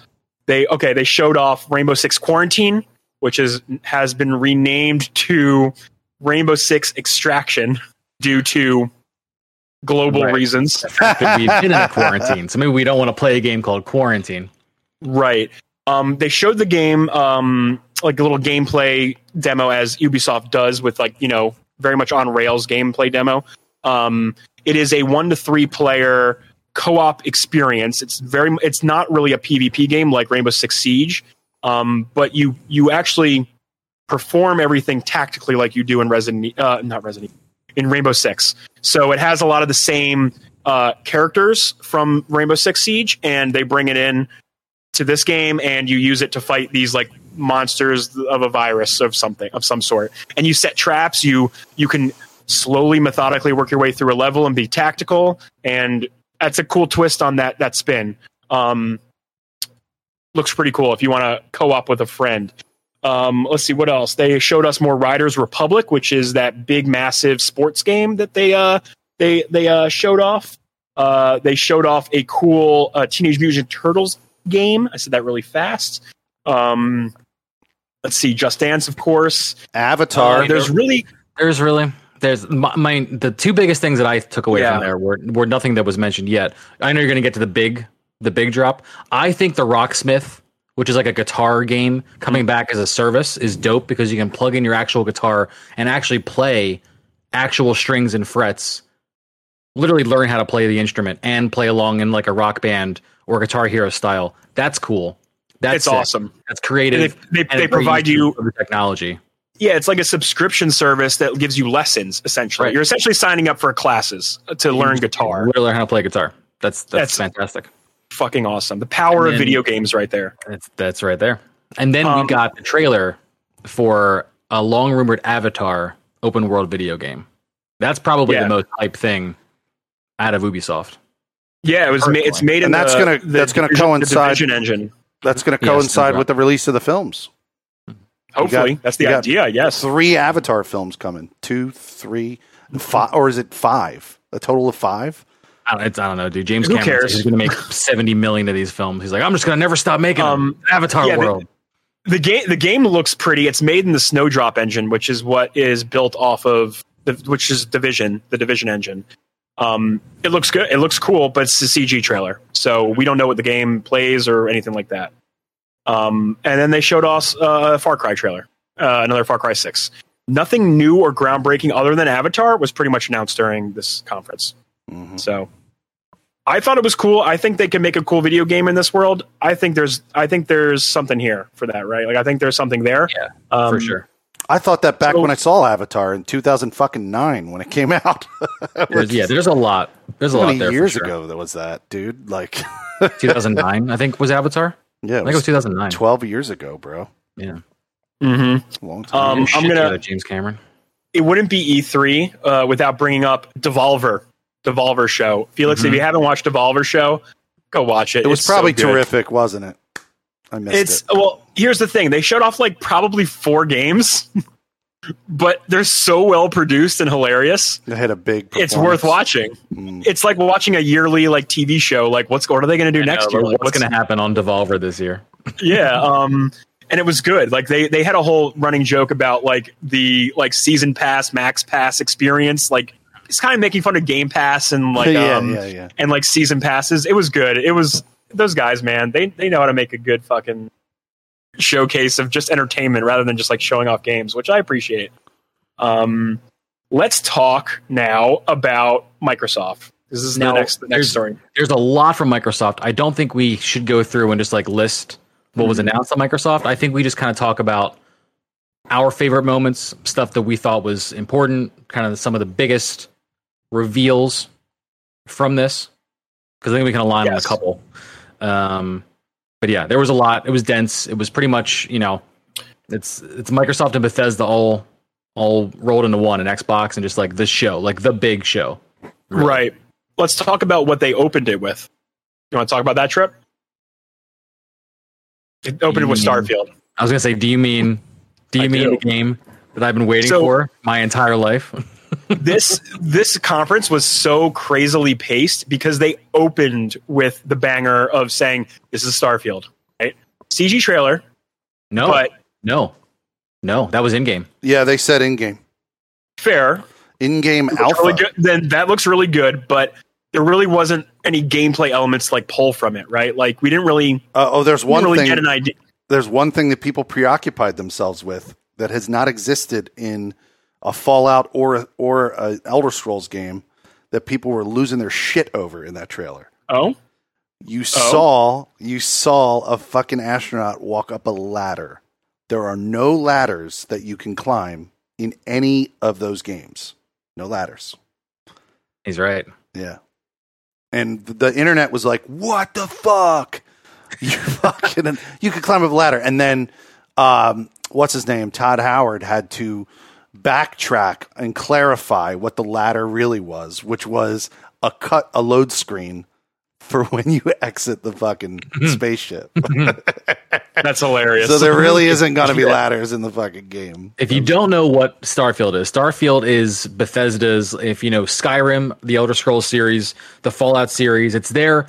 they okay. They showed off Rainbow Six Quarantine, which is has been renamed to Rainbow Six Extraction due to global Right. reasons. The fact that we've been in a quarantine, so maybe we don't want to play a game called Quarantine. Right. Um, they showed the game, um, like a little gameplay demo, as Ubisoft does with like you know very much on rails gameplay demo. Um, it is a one to three player co-op experience. It's very. It's not really a PvP game like Rainbow Six Siege, um, but you you actually perform everything tactically like you do in Resident, uh, not Resident, in Rainbow Six. So it has a lot of the same uh, characters from Rainbow Six Siege, and they bring it in to this game and you use it to fight these like monsters of a virus of something of some sort. And you set traps you you can slowly methodically work your way through a level and be tactical. And that's a cool twist on that that spin. Um looks pretty cool if you want to co-op with a friend. Um let's see what else? They showed us more riders republic which is that big massive sports game that they uh they they uh showed off. Uh they showed off a cool uh, teenage mutant turtles game. I said that really fast. Um, let's see, Just Dance, of course. Avatar. Uh, there's really There's really there's my, my the two biggest things that I took away Yeah. from there were were nothing that was mentioned yet. I know you're going to get to the big the big drop. I think the Rocksmith, which is like a guitar game coming back as a service, is dope because you can plug in your actual guitar and actually play actual strings and frets. Literally learn how to play the instrument and play along in like a rock band or Guitar Hero style. That's cool. That's it's sick. awesome. That's creative. They, they, and they provide you, the technology. yeah, it's like a subscription service that gives you lessons. Essentially, Right. you're essentially signing up for classes to learn guitar. Literally learn how to play guitar. That's that's, That's- fantastic. Fucking awesome. The power And of video games, right there. That's that's right there. And then we Um, got the trailer for a long rumored Avatar open world video game. That's probably Yeah. the most hype thing out of Ubisoft. Yeah, it was. Ma- it's made in And that's the- gonna- the that's gonna Division- coincide- the Division engine. That's going to Yes, coincide no with the release of the films. Hopefully, got- that's the idea. Yes. Three Avatar films coming. Two, three, five, or is it five? A total of five? I don't, it's, I don't know, dude. James Who Cameron cares? is going to make seventy million of these films. He's like, I'm just going to never stop making Um, them. Avatar yeah, the- world. the game the game looks pretty. It's made in the Snowdrop engine, which is what is built off of the, which is Division, the Division engine. Um, it looks good. It looks cool, but it's a CG trailer, so we don't know what the game plays or anything like that. Um, and then they showed us uh, a Far Cry trailer, uh, another Far Cry Six. Nothing new or groundbreaking other than Avatar was pretty much announced during this conference. Mhm. So I thought it was cool. I think they can make a cool video game in this world. I think there's I think there's something here for that, right? Like I think there's something there. Yeah, um, for sure. I thought that back So- when I saw Avatar in 2009 when it came out. There's, yeah, there's a lot. There's a lot many there. for years sure. ago that was that, dude? Like, 2009, I think was Avatar. yeah, I think it was 2009. 12 years ago, bro. Yeah, Mm-hmm. Long time. Um, I'm gonna- James Cameron. It wouldn't be E3 uh, without bringing up Devolver, Devolver Show. Felix, if Mhm. you haven't watched Devolver Show, go watch it. it was It's probably good. terrific, wasn't it? I missed It's it. well, here's the thing. They showed off like probably four games, but they're so well produced and hilarious. They had a big. It's worth watching. Mm. It's like watching a yearly like TV show. Like what's what are they going to do next Yeah, year? but Like, what's going to happen on Devolver this year? yeah um and it was good like they they had a whole running joke about like the like season pass max pass experience like it's kind of making fun of game pass and like yeah, um yeah, yeah. and like season passes it was good it was those guys man they they know how to make a good fucking showcase of just entertainment rather than just like showing off games which i appreciate um let's talk now about microsoft this is Now, the next the next there's- story There's a lot from Microsoft. I don't think we should go through and just like list what was announced on Microsoft. I think we just kind of talk about our favorite moments, stuff that we thought was important, kind of some of the biggest reveals from this. Because I think we can align on a couple. Um, but yeah, there was a lot. It was dense. It was pretty much, you know, it's it's Microsoft and Bethesda all all rolled into one, and Xbox, and just like the show, like the big show. Really. right let's talk about what they opened it with you want to talk about that trip it opened it with Mm. starfield I was gonna say, do you mean do you I mean do. the game that I've been waiting So- for my entire life? this this conference was so crazily paced because they opened with the banger of saying this is starfield right cg trailer no, but no, no. That was in game. Yeah, they said in game. fair In game alpha. really good, then that looks really good but there really wasn't any gameplay elements like pull from it right like we didn't really, Uh, oh, there's one really thing. get an idea there's one thing that people preoccupied themselves with that has not existed in a Fallout or or a Elder Scrolls game that people were losing their shit over in that trailer. oh You saw you saw a fucking astronaut walk up a ladder. There are no ladders that you can climb in any of those games. No ladders. He's right. Yeah. And the internet was like, "What the fuck? You fucking you could climb up a ladder." And then um, what's his name? Todd Howard had to backtrack and clarify what the ladder really was, which was a cut a load screen for when you exit the fucking mm-hmm. spaceship. Mm-hmm. that's hilarious so there really isn't going to be ladders in the fucking game. If you don't know what Starfield is, Starfield is Bethesda's. If you know Skyrim, the Elder Scrolls series, the Fallout series, it's their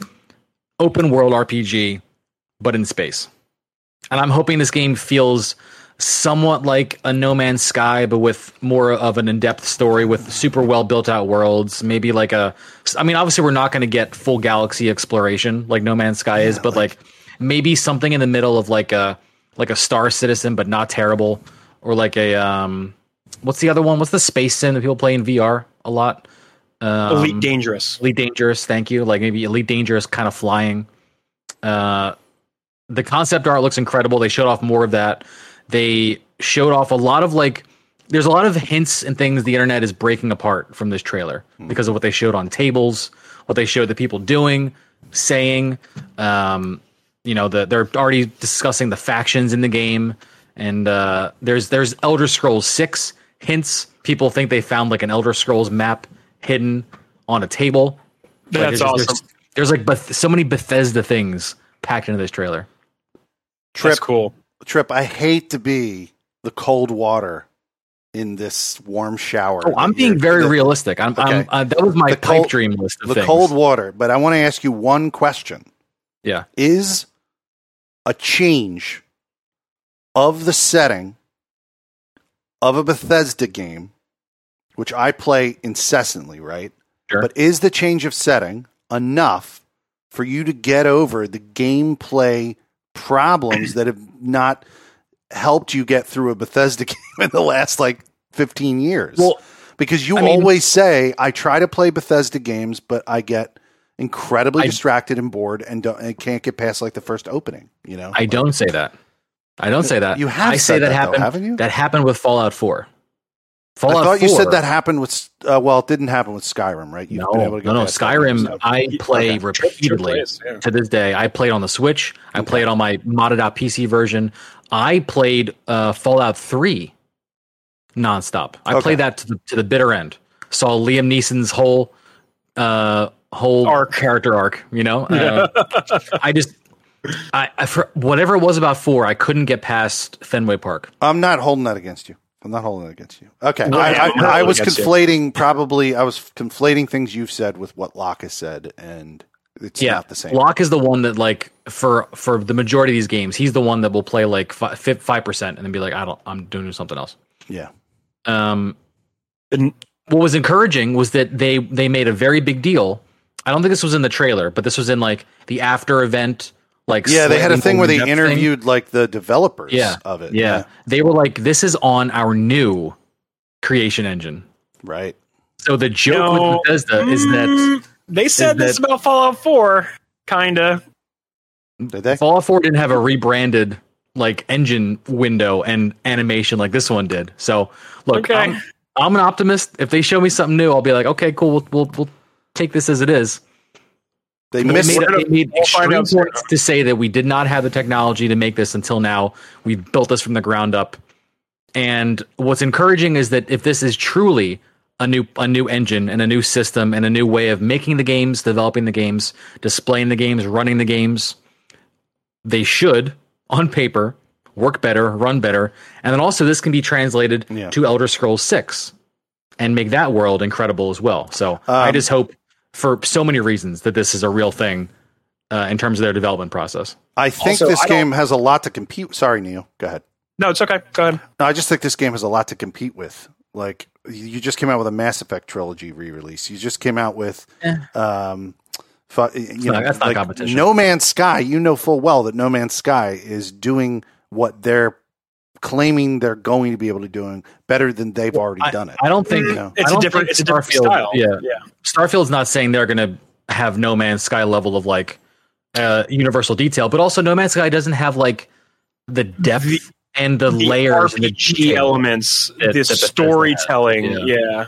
open world RPG, but in space. And I'm hoping this game feels somewhat like a No Man's Sky, but with more of an in-depth story with super well built out worlds. Maybe like a, I mean, obviously we're not going to get full galaxy exploration like No Man's Sky is, but like maybe something in the middle of like a like a Star Citizen, but not terrible, or like a um, what's the other one? What's the space sim that people play in VR a lot? Um, elite dangerous Elite Dangerous, thank you. Like maybe Elite Dangerous kind of flying. Uh, the concept art looks incredible. They showed off more of that. They showed off a lot of like. There's a lot of hints and things the internet is breaking apart from this trailer because of what they showed on tables, what they showed the people doing, saying. Um, you know, the, they're already discussing the factions in the game, and uh, there's there's Elder Scrolls Six hints. People think they found like an Elder Scrolls map hidden on a table. Like, that's there's, awesome There's, there's like Beth- so many Bethesda things packed into this trailer. Trip that's cool Trip, I hate to be the cold water in this warm shower. Oh, I'm being very the- realistic. I'm, I'm uh, that was my The pipe cold- dream list of the things. cold water. But I want to ask you one question: yeah, Is a change of the setting of a Bethesda game, which I play incessantly, right? Sure. But is the change of setting enough for you to get over the gameplay problems that have not helped you get through a Bethesda game in the last like 15 years? Well, because you I mean- always say, I try to play Bethesda games, but I get incredibly I- distracted and bored and, don't, and can't get past like the first opening, you know? I don't say that. I don't say that. You have I say that, that, though, happened. haven't you? That happened with Fallout 4. I Fallout thought you said that happened with. Uh, well, it didn't happen with Skyrim, right? You've No, been able to no, no. Skyrim, I play Okay. repeatedly plays, yeah. to this day. I played on the Switch. I played it on my modded out PC version. I played uh, Fallout 3 nonstop. I Okay. played that to the, to the bitter end. Saw Liam Neeson's whole uh, whole Arc. character arc. You know, uh, I just. I, I for whatever it was about four, I couldn't get past Fenway Park. I'm not holding that against you. I'm not holding that against you. Okay. No, I, I, I'm I was against you. conflating probably I was conflating things you've said with what Locke has said and it's yeah, not the same. Locke is the one that like for for the majority of these games, he's the one that will play like five percent and then be like, I don't, I'm doing something else. yeah. Um, And- what was encouraging was that they they made a very big deal. I don't think this was in the trailer, but this was in like the after event. Like Yeah, they had a thing where they in-depth thing. interviewed like the developers Yeah, of it. Yeah. they were like, "This is on our new creation engine." Right. So the joke No. with Bethesda is that Mm, they said this that- about Fallout 4, kinda. Did they? Fallout 4 didn't have a rebranded like engine window and animation like this one did. So look, Okay. I'm, I'm an optimist. If they show me something new, I'll be like, okay, cool. We'll we'll, we'll take this as it is. They missed made, it. made We'll extreme soon. points to say that we did not have the technology to make this until now. We built this from the ground up. And what's encouraging is that if this is truly a new a new engine and a new system and a new way of making the games, developing the games, displaying the games, running the games, they should, on paper, work better, run better, and then also this can be translated Yeah. to Elder Scrolls Six and make that world incredible as well. So I Um, just hope, for so many reasons, that this is a real thing uh, in terms of their development process. I think Also, this I game has a lot to compete. Sorry, Neil. Go ahead. No, it's okay. Go ahead. No, I just think this game has a lot to compete with. Like you just came out with a Mass Effect trilogy re-release. You just came out with, Eh. um, fu- you know, not- that's not like competition. No Man's Sky. You know full well that No Man's Sky is doing what they're claiming they're going to be able to doing better than they've already I, done it. I don't think You know? It's a don't different, think it's a different Starfield- style. Yeah, yeah. Starfield's not saying they're going to have No Man's Sky level of like uh, universal detail, but also No Man's Sky doesn't have like the depth The- and the, the layers and the RPG detail. elements, that- the that storytelling. has. Yeah.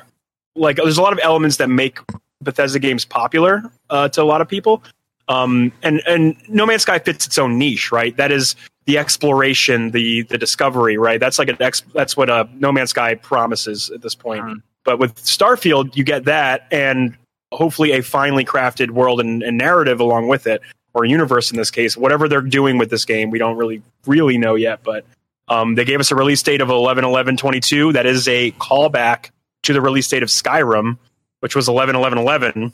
Like there's a lot of elements that make Bethesda games popular uh, to a lot of people. Um, and and No Man's Sky fits its own niche, right? That is the exploration, the the discovery, right? That's like an ex- that's what a No Man's Sky promises at this point. Mhm. But with Starfield, you get that, and hopefully a finely crafted world and, and narrative along with it, or universe in this case. Whatever they're doing with this game, we don't really really know yet, but um, they gave us a release date of 11 11 22. That is a callback to the release date of Skyrim, which was 11 11 11.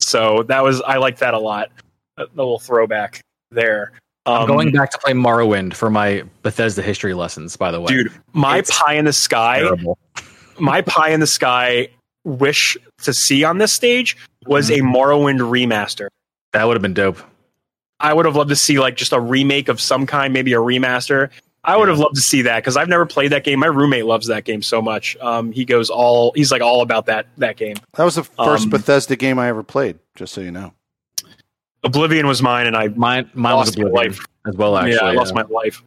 So that was, I like that a lot. A little throwback there. Um, I'm going back to play Morrowind for my Bethesda history lessons. By the way, dude, my It's pie in the sky, terrible. my pie in the sky wish to see on this stage was a Morrowind remaster. that would have been dope. I would have loved to see like just a remake of some kind, maybe a remaster. I would have loved to see that because I've never played that game. My roommate loves that game so much. Um, he goes all he's like all about that that game. that was the first um, Bethesda game I ever played. Just so you know. Oblivion was mine, and I Mine, mine was Lost my Oblivion life. as well. Actually, yeah, I lost yeah. my life.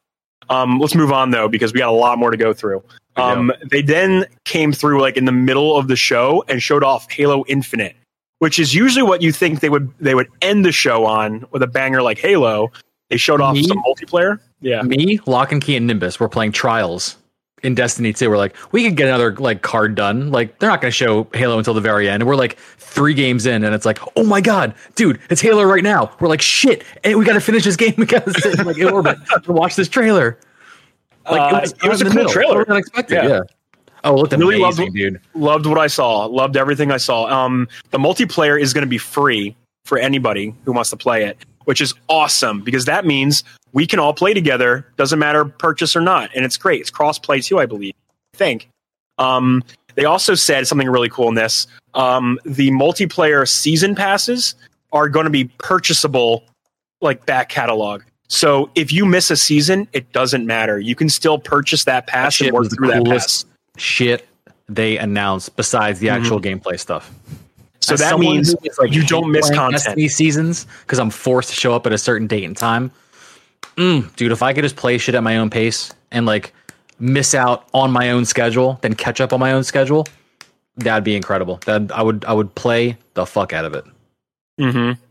Um, let's move on though because we got a lot more to go through. Um, they then came through like in the middle of the show and showed off Halo Infinite, which is usually what you think they would they would end the show on with a banger like Halo. They showed off Me? some multiplayer. Yeah, Me, Lock and Key, and Nimbus were playing Trials in Destiny 2. We're like, we could get another like card done. Like, they're not going to show Halo until the very end. And we're like three games in, and it's like, oh my god, dude, it's Halo right now. We're like, shit, and we got to finish this game. Got to sit like in orbit to watch this trailer. Like, Uh, it was, it was a cool middle. trailer. Unexpected. Yeah. Yeah. Oh, looked Really loved dude. loved what I saw. Loved everything I saw. Um, the multiplayer is going to be free for anybody who wants to play it, which is awesome because that means we can all play together. Doesn't matter purchase or not, and it's great. It's cross play too, I believe. I think. Um, they also said something really cool in this. Um, the multiplayer season passes are going to be purchasable, like back catalog. So if you miss a season, it doesn't matter. You can still purchase that pass shit and work through that pass. coolest shit they announced besides the actual gameplay stuff. So As that means like, you don't miss content. Destiny seasons because I'm forced to show up at a certain date and time. Mm, dude, if I could just play shit at my own pace and like miss out on my own schedule, then catch up on my own schedule, that'd be incredible. That I would I would play the fuck out of it. Mm-hmm.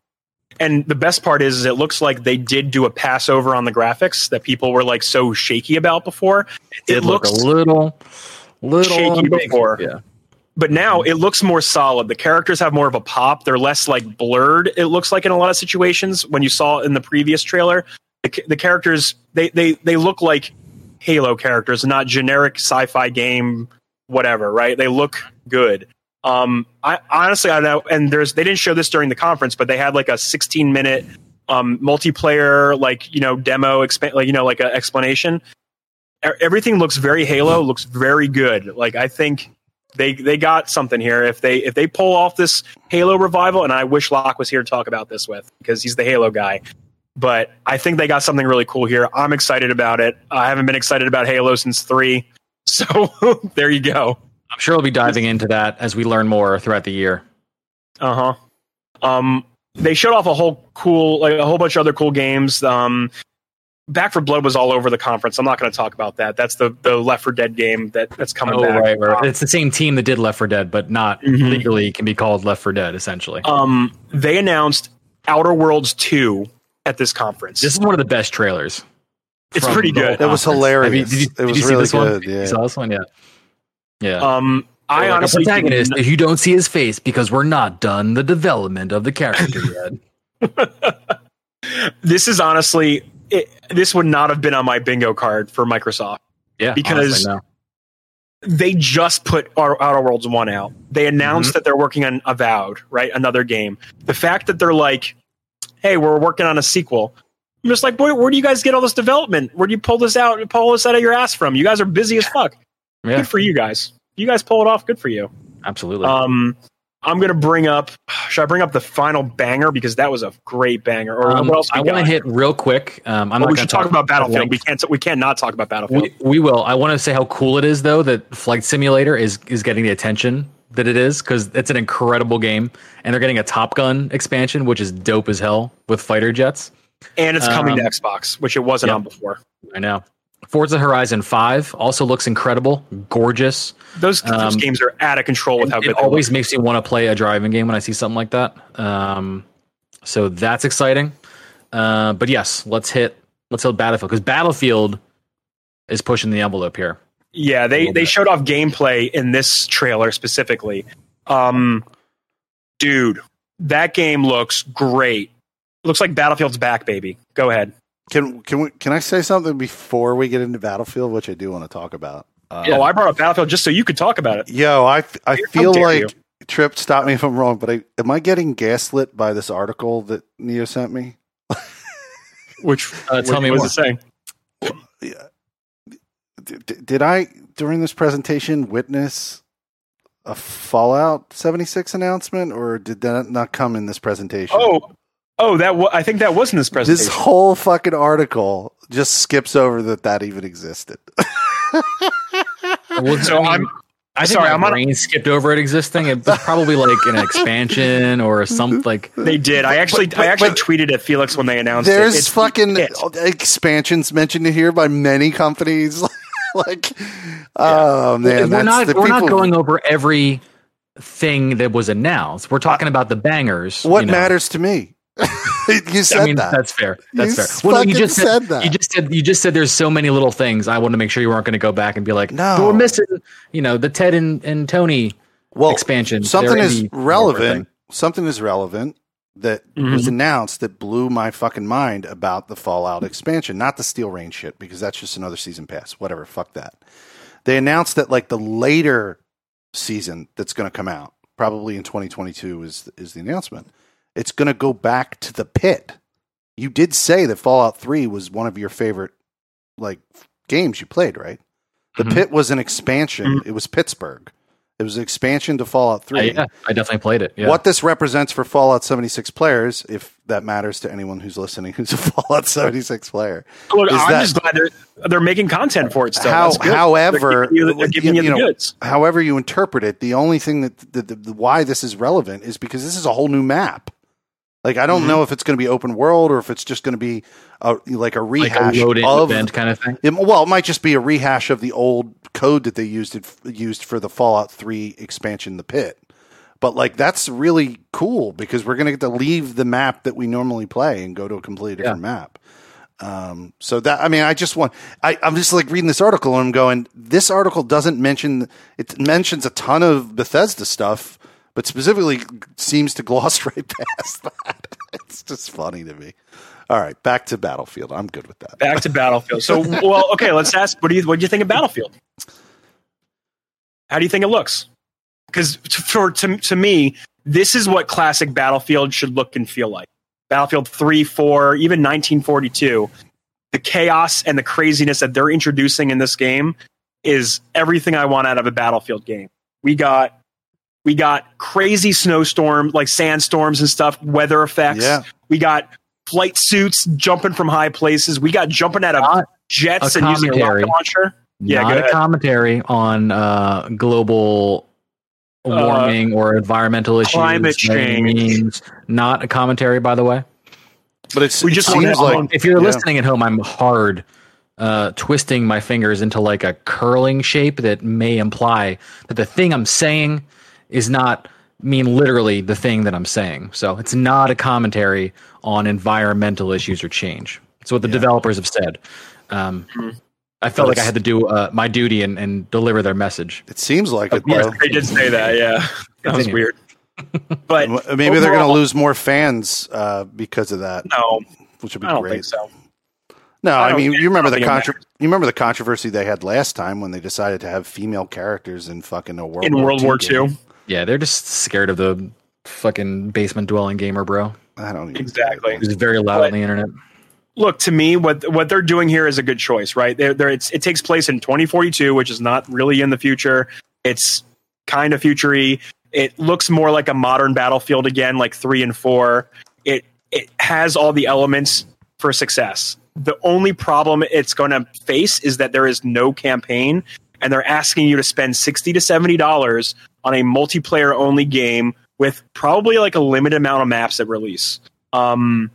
And the best part is, is, it looks like they did do a passover on the graphics that people were like so shaky about before. It, it looks looks a little, little shaky before. Yeah, but now it looks more solid. The characters have more of a pop. They're less like blurred. It looks like in a lot of situations when you saw in the previous trailer, the, characters they they they look like Halo characters, not generic sci-fi game whatever. Right? They look good. Um, I honestly I know. And there's they didn't show this during the conference, but they had like a 16 minute um multiplayer like you know demo exp- like you know like an explanation. Everything looks very Halo. Looks very good. Like I think they they got something here. If they if they pull off this Halo revival, and I wish Locke was here to talk about this with because he's the Halo guy. But I think they got something really cool here. I'm excited about it. I haven't been excited about Halo since three, so there you go. I'm sure we'll be diving into that as we learn more throughout the year. Uh huh. Um, they showed off a whole cool, like a whole bunch of other cool games. Um, Back for Blood was all over the conference. I'm not going to talk about that. That's the the Left for Dead game that that's coming Oh, back. right, right. It's the same team that did Left for Dead, but not Mhm. legally can be called Left for Dead. Essentially, Um, they announced Outer Worlds 2 at this conference. this is one of the best trailers. It's pretty good. whole It was hilarious. Have you- did you, It did was you see really this one? yeah. You saw this one, yeah, yeah. um, I Like, honestly a protagonist. did If you don't see his face, because we're not done the development of the character yet. this is honestly it, this would not have been on my bingo card for Microsoft. Yeah, Because- honestly, no. They just put Outer Outer Worlds one out. They announced Mm-hmm. that they're working on Avowed, right? Another game. The fact that they're like, "Hey, we're working on a sequel." I'm just like, where, where do you guys get all this development? Where do you pull this out? Pull this out of your ass from? You guys are busy as fuck. yeah, Good for you guys. You guys pull it off. Good for you. absolutely. Um, I'm gonna bring up. Should I bring up the final banger because that was a great banger? Or Um, what else? I want to hit real quick. Um, I'm Well, not we should talk about Battlefield. We can't. We can't not talk about Battlefield. We, we will. I want to say how cool it is, though, that Flight Simulator is is getting the attention that it is because it's an incredible game, and they're getting a Top Gun expansion, which is dope as hell with fighter jets. and it's coming to Um, Xbox, which it wasn't yeah. on before. I know. Forza Horizon Five also looks incredible, gorgeous. Those, those Um, games are out of control with how it good. they always look. makes me want to play a driving game when I see something like that. Um, so that's exciting. Uh, but yes, let's hit let's hit Battlefield because Battlefield is pushing the envelope here. Yeah, they they showed off gameplay in this trailer specifically. Um, dude, that game looks great. Looks like Battlefield's back, baby. Go ahead. Can can we can I say something before we get into Battlefield, which I do want to talk about? Uh, Oh, I brought up Battlefield just so you could talk about it. Yo, I How feel like you. Trip. Stop me if I'm wrong, but I, am I getting gaslit by this article that Neo sent me? Which Uh, tell what me was it saying? D- d- did I during this presentation witness a Fallout 76 announcement, or did that not come in this presentation? Oh, oh, that wa- I think that was in this presentation. this whole fucking article just skips over that that even existed. Well, So I'm- I think sorry, my I'm on- brain skipped over it existing. It was probably like an expansion or something. Like They did. I actually, but- I actually but- tweeted at Felix when they announced it. There's It's- fucking it. expansions mentioned here by many companies. like, oh man, we're that's not we're not going over every thing that was announced. We're talking about the bangers. What you know. matters to me? you said I mean, that. that's fair. That's You fair. Well, you just said, said that. You just said you just said there's so many little things. I want to make sure you weren't going to go back and be like, No. we're missing, you know, the Ted and, and Tony well, expansion. Something is relevant. Something is relevant that Mhm. was announced that blew my fucking mind about the Fallout expansion, not the Steel Reign shit, because that's just another season pass. Whatever, fuck that. They announced that like the later season that's going to come out, probably in 2022, is is the announcement. It's going to go back to the pit. You did say that Fallout 3 was one of your favorite like games you played, right? The Mhm. pit was an expansion. It was Pittsburgh. It was an expansion to Fallout uh, 3. I, yeah, I definitely played it. Yeah. What this represents for Fallout 76 players, if that matters to anyone who's listening who's a Fallout 76 player. Look, is I'm that- just glad they're they're making content for it still. How- That's good. however, they're giving you, they're giving you you the know, goods. However you interpret it, the only thing that the, the, the why this is relevant is because this is a whole new map. Like I don't Mhm. know if it's going to be open world or if it's just going to be a, like a Like rehash a of. event kind of thing. It, well, it might just be a rehash of the old code that they used it, used for the Fallout Three expansion, the Pit. But like that's really cool because we're going to get to leave the map that we normally play and go to a completely different map. Um, so that I mean, I just want I, I'm just like reading this article and I'm going. This article doesn't mention it mentions a ton of Bethesda stuff, but specifically seems to gloss right past that. It's just funny to me. All right, back to Battlefield. I'm good with that. Back to Battlefield. So, well, okay, let's ask. What do you what do you think of Battlefield? How do you think it looks? Because for to to me, this is what classic Battlefield should look and feel like. Battlefield three, four, even 1942. The chaos and the craziness that they're introducing in this game is everything I want out of a Battlefield game. We got we got crazy snowstorms, like sandstorms and stuff, weather effects. Yeah. We got flight suits jumping from high places. We got jumping out of Not jets and using a commentary. rocket launcher. Yeah, go not a commentary on uh, global warming or environmental issues. climate change. means. Not a commentary, by the way. But it's, We it just want seems to- like if you're yeah. listening at home, I'm hard uh, twisting my fingers into like a curling shape that may imply that the thing I'm saying is not mean literally the thing that I'm saying. So it's not a commentary on environmental issues or change. It's what the developers have said. Um, Mhm. I felt like I had to do uh, my duty and, and deliver their message. It seems like it. Yes, they did say that. Yeah, that was weird. But M- Maybe they're going to lose more fans uh, because of that, No, which would be I don't great. think so. No, I I, mean, you remember the don't think it contro- you remember the controversy they had last time when they decided to have female characters in fucking a World In War World War game. II, Yeah, they're just scared of the fucking basement dwelling gamer, bro. I don't even Exactly. He's very loud But- on the internet. look to me what what they're doing here is a good choice, right? They're, they're, it's, it takes place in 2042, which is not really in the future. It's kind of futury. It looks more like a modern battlefield again, like three and four. It it has all the elements for success. The only problem it's going to face is that there is no campaign, and they're asking you to spend sixty to seventy dollars on a multiplayer only game with probably like a limited amount of maps at release. Um,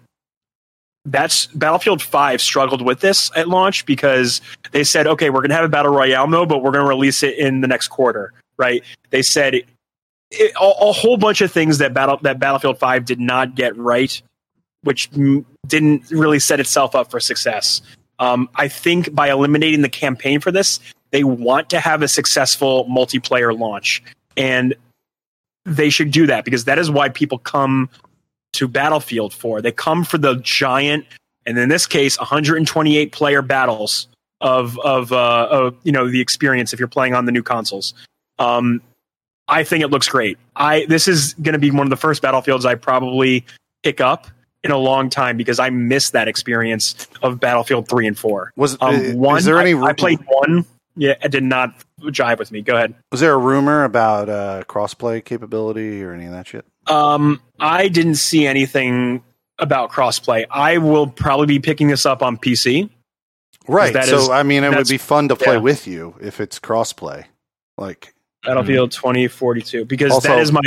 that's Battlefield 5 struggled with this at launch because they said, okay, we're going to have a battle royale mode, but we're going to release it in the next quarter, right? They said it, a, a whole bunch of things that battle that Battlefield 5 did not get right, which mm, didn't really set itself up for success. Um, I think by eliminating the campaign for this, they want to have a successful multiplayer launch, and they should do that because that is why people come to Battlefield for. They come for the giant, and in this case, 128 player battles of of, uh, of you know the experience if you're playing on the new consoles. Um, I think it looks great. I this is going to be one of the first Battlefields I probably pick up in a long time because I missed that experience of Battlefield three and four. Was Um, one, is there any? I, I played one. Yeah, it did not jive with me. Go ahead. Was there a rumor about uh, crossplay capability or any of that shit? Um, I didn't see anything about crossplay. I will probably be picking this up on PC. Right. so is- I mean, it would be fun to play yeah. with you if it's crossplay. Like, Battlefield 2042 because Also- that is my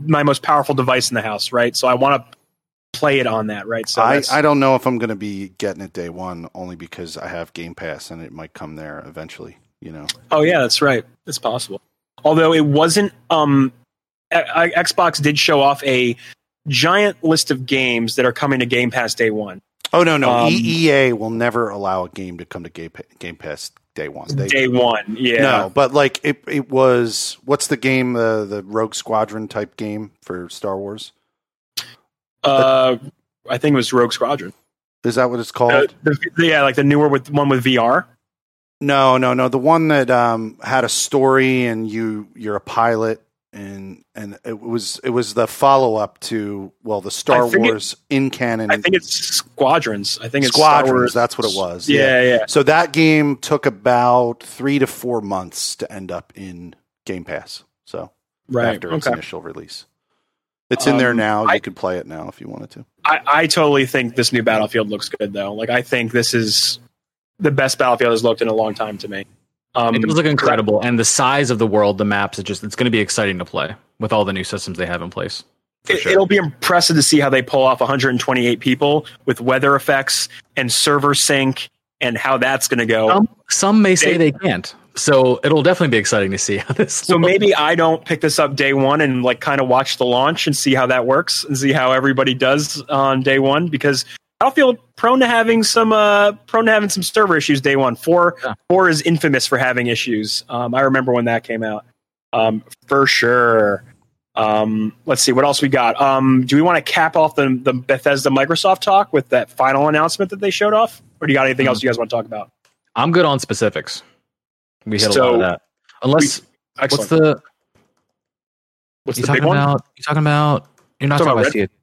my most powerful device in the house, right? So I want to play it on that, right? So I, I don't know if I'm going to be getting it day one, only because I have Game Pass and it might come there eventually. You know. oh yeah, that's right. It's possible. Although it wasn't um I, I- Xbox did show off a giant list of games that are coming to Game Pass day 1. Oh no, no. Um, EA will never allow a game to come to Game, game Pass day one. They, day 1. Yeah. No, but like it, it was. What's the game? The the Rogue Squadron type game for Star Wars. Uh I think it was Rogue Squadron. Is that what it's called? Uh, the, yeah, like the newer with one with VR. No, no, no. The one that um, had a story and you you're a pilot and and it was it was the follow up to well the Star think it- Wars in canon I think it's Squadrons. I think it's Squadrons. Wars- That's what it was. Yeah, yeah. So that game took about three to four months to end up in Game Pass. So Right. after its initial release, it's in there Um, now. You I- could play it now if you wanted to. I, I totally think this new Battlefield looks good though. Like I think this is the best Battlefield has looked in a long time to me. Um, It does look incredible, and the size of the world, the maps, it just it's going to be exciting to play with all the new systems they have in place. It, sure. It'll be impressive to see how they pull off 128 people with weather effects and server sync and how that's going to go. Some, some may say They- they can't. So it'll definitely be exciting to see how this. So looks. maybe I don't pick this up day one and like kind of watch the launch and see how that works and see how everybody does on day one because Feel prone to having some uh prone to having some server issues day one. Four Yeah. four is infamous for having issues. Um, I remember when that came out. Um, for sure. Um, let's see what else we got. Um, do we want to cap off the the Bethesda Microsoft talk with that final announcement that they showed off, or do you got anything Mhm. else you guys want to talk about? I'm good on specifics. We hit a So, lot of that. Unless Excellent. what's the What's you the talking big one? about? You talking about? You're not Talking talking, about about see.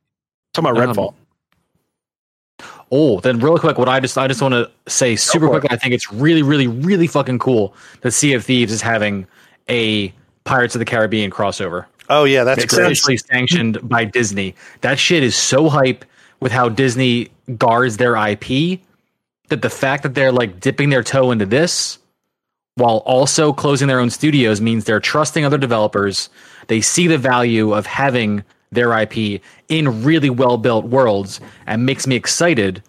Talking about Redfall. Oh, then real quick, what I just I just want to say super quick. I think it's really, really, really fucking cool that Sea of Thieves is having a Pirates of the Caribbean crossover. Oh yeah, that's great. Essentially sanctioned by Disney. That shit is so hype with how Disney guards their IP that the fact that they're like dipping their toe into this while also closing their own studios means they're trusting other developers. They see the value of having their IP in really well built worlds and makes me excited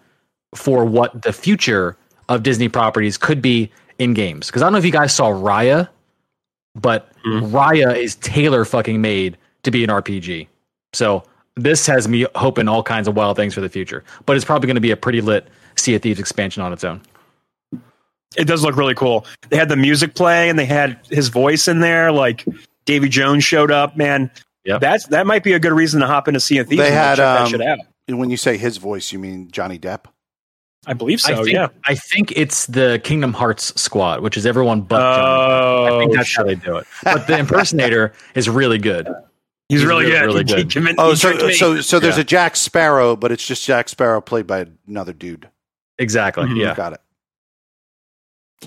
for what the future of Disney properties could be in games. Because I don't know if you guys saw Raya, but mm-hmm. Raya is tailor fucking made to be an RPG. So this has me hoping all kinds of wild things for the future. But it's probably going to be a pretty lit Sea of Thieves expansion on its own. it does look really cool. They had the music play and they had his voice in there. Like Davy Jones showed up. Man, Yep. that's that might be a good reason to hop into Sea of Thieves. They and had, check um, that shit out. When you say his voice, you mean Johnny Depp? I believe so. I think, yeah. I think it's the Kingdom Hearts squad, which is everyone but Johnny. I Oh, think that's how they do it. But the impersonator is really good. he's, he's really, really, good. really He- he good. Oh, he so so so there's Yeah. a Jack Sparrow, but it's just Jack Sparrow played by another dude. Exactly. Mhm. Yeah. Got it.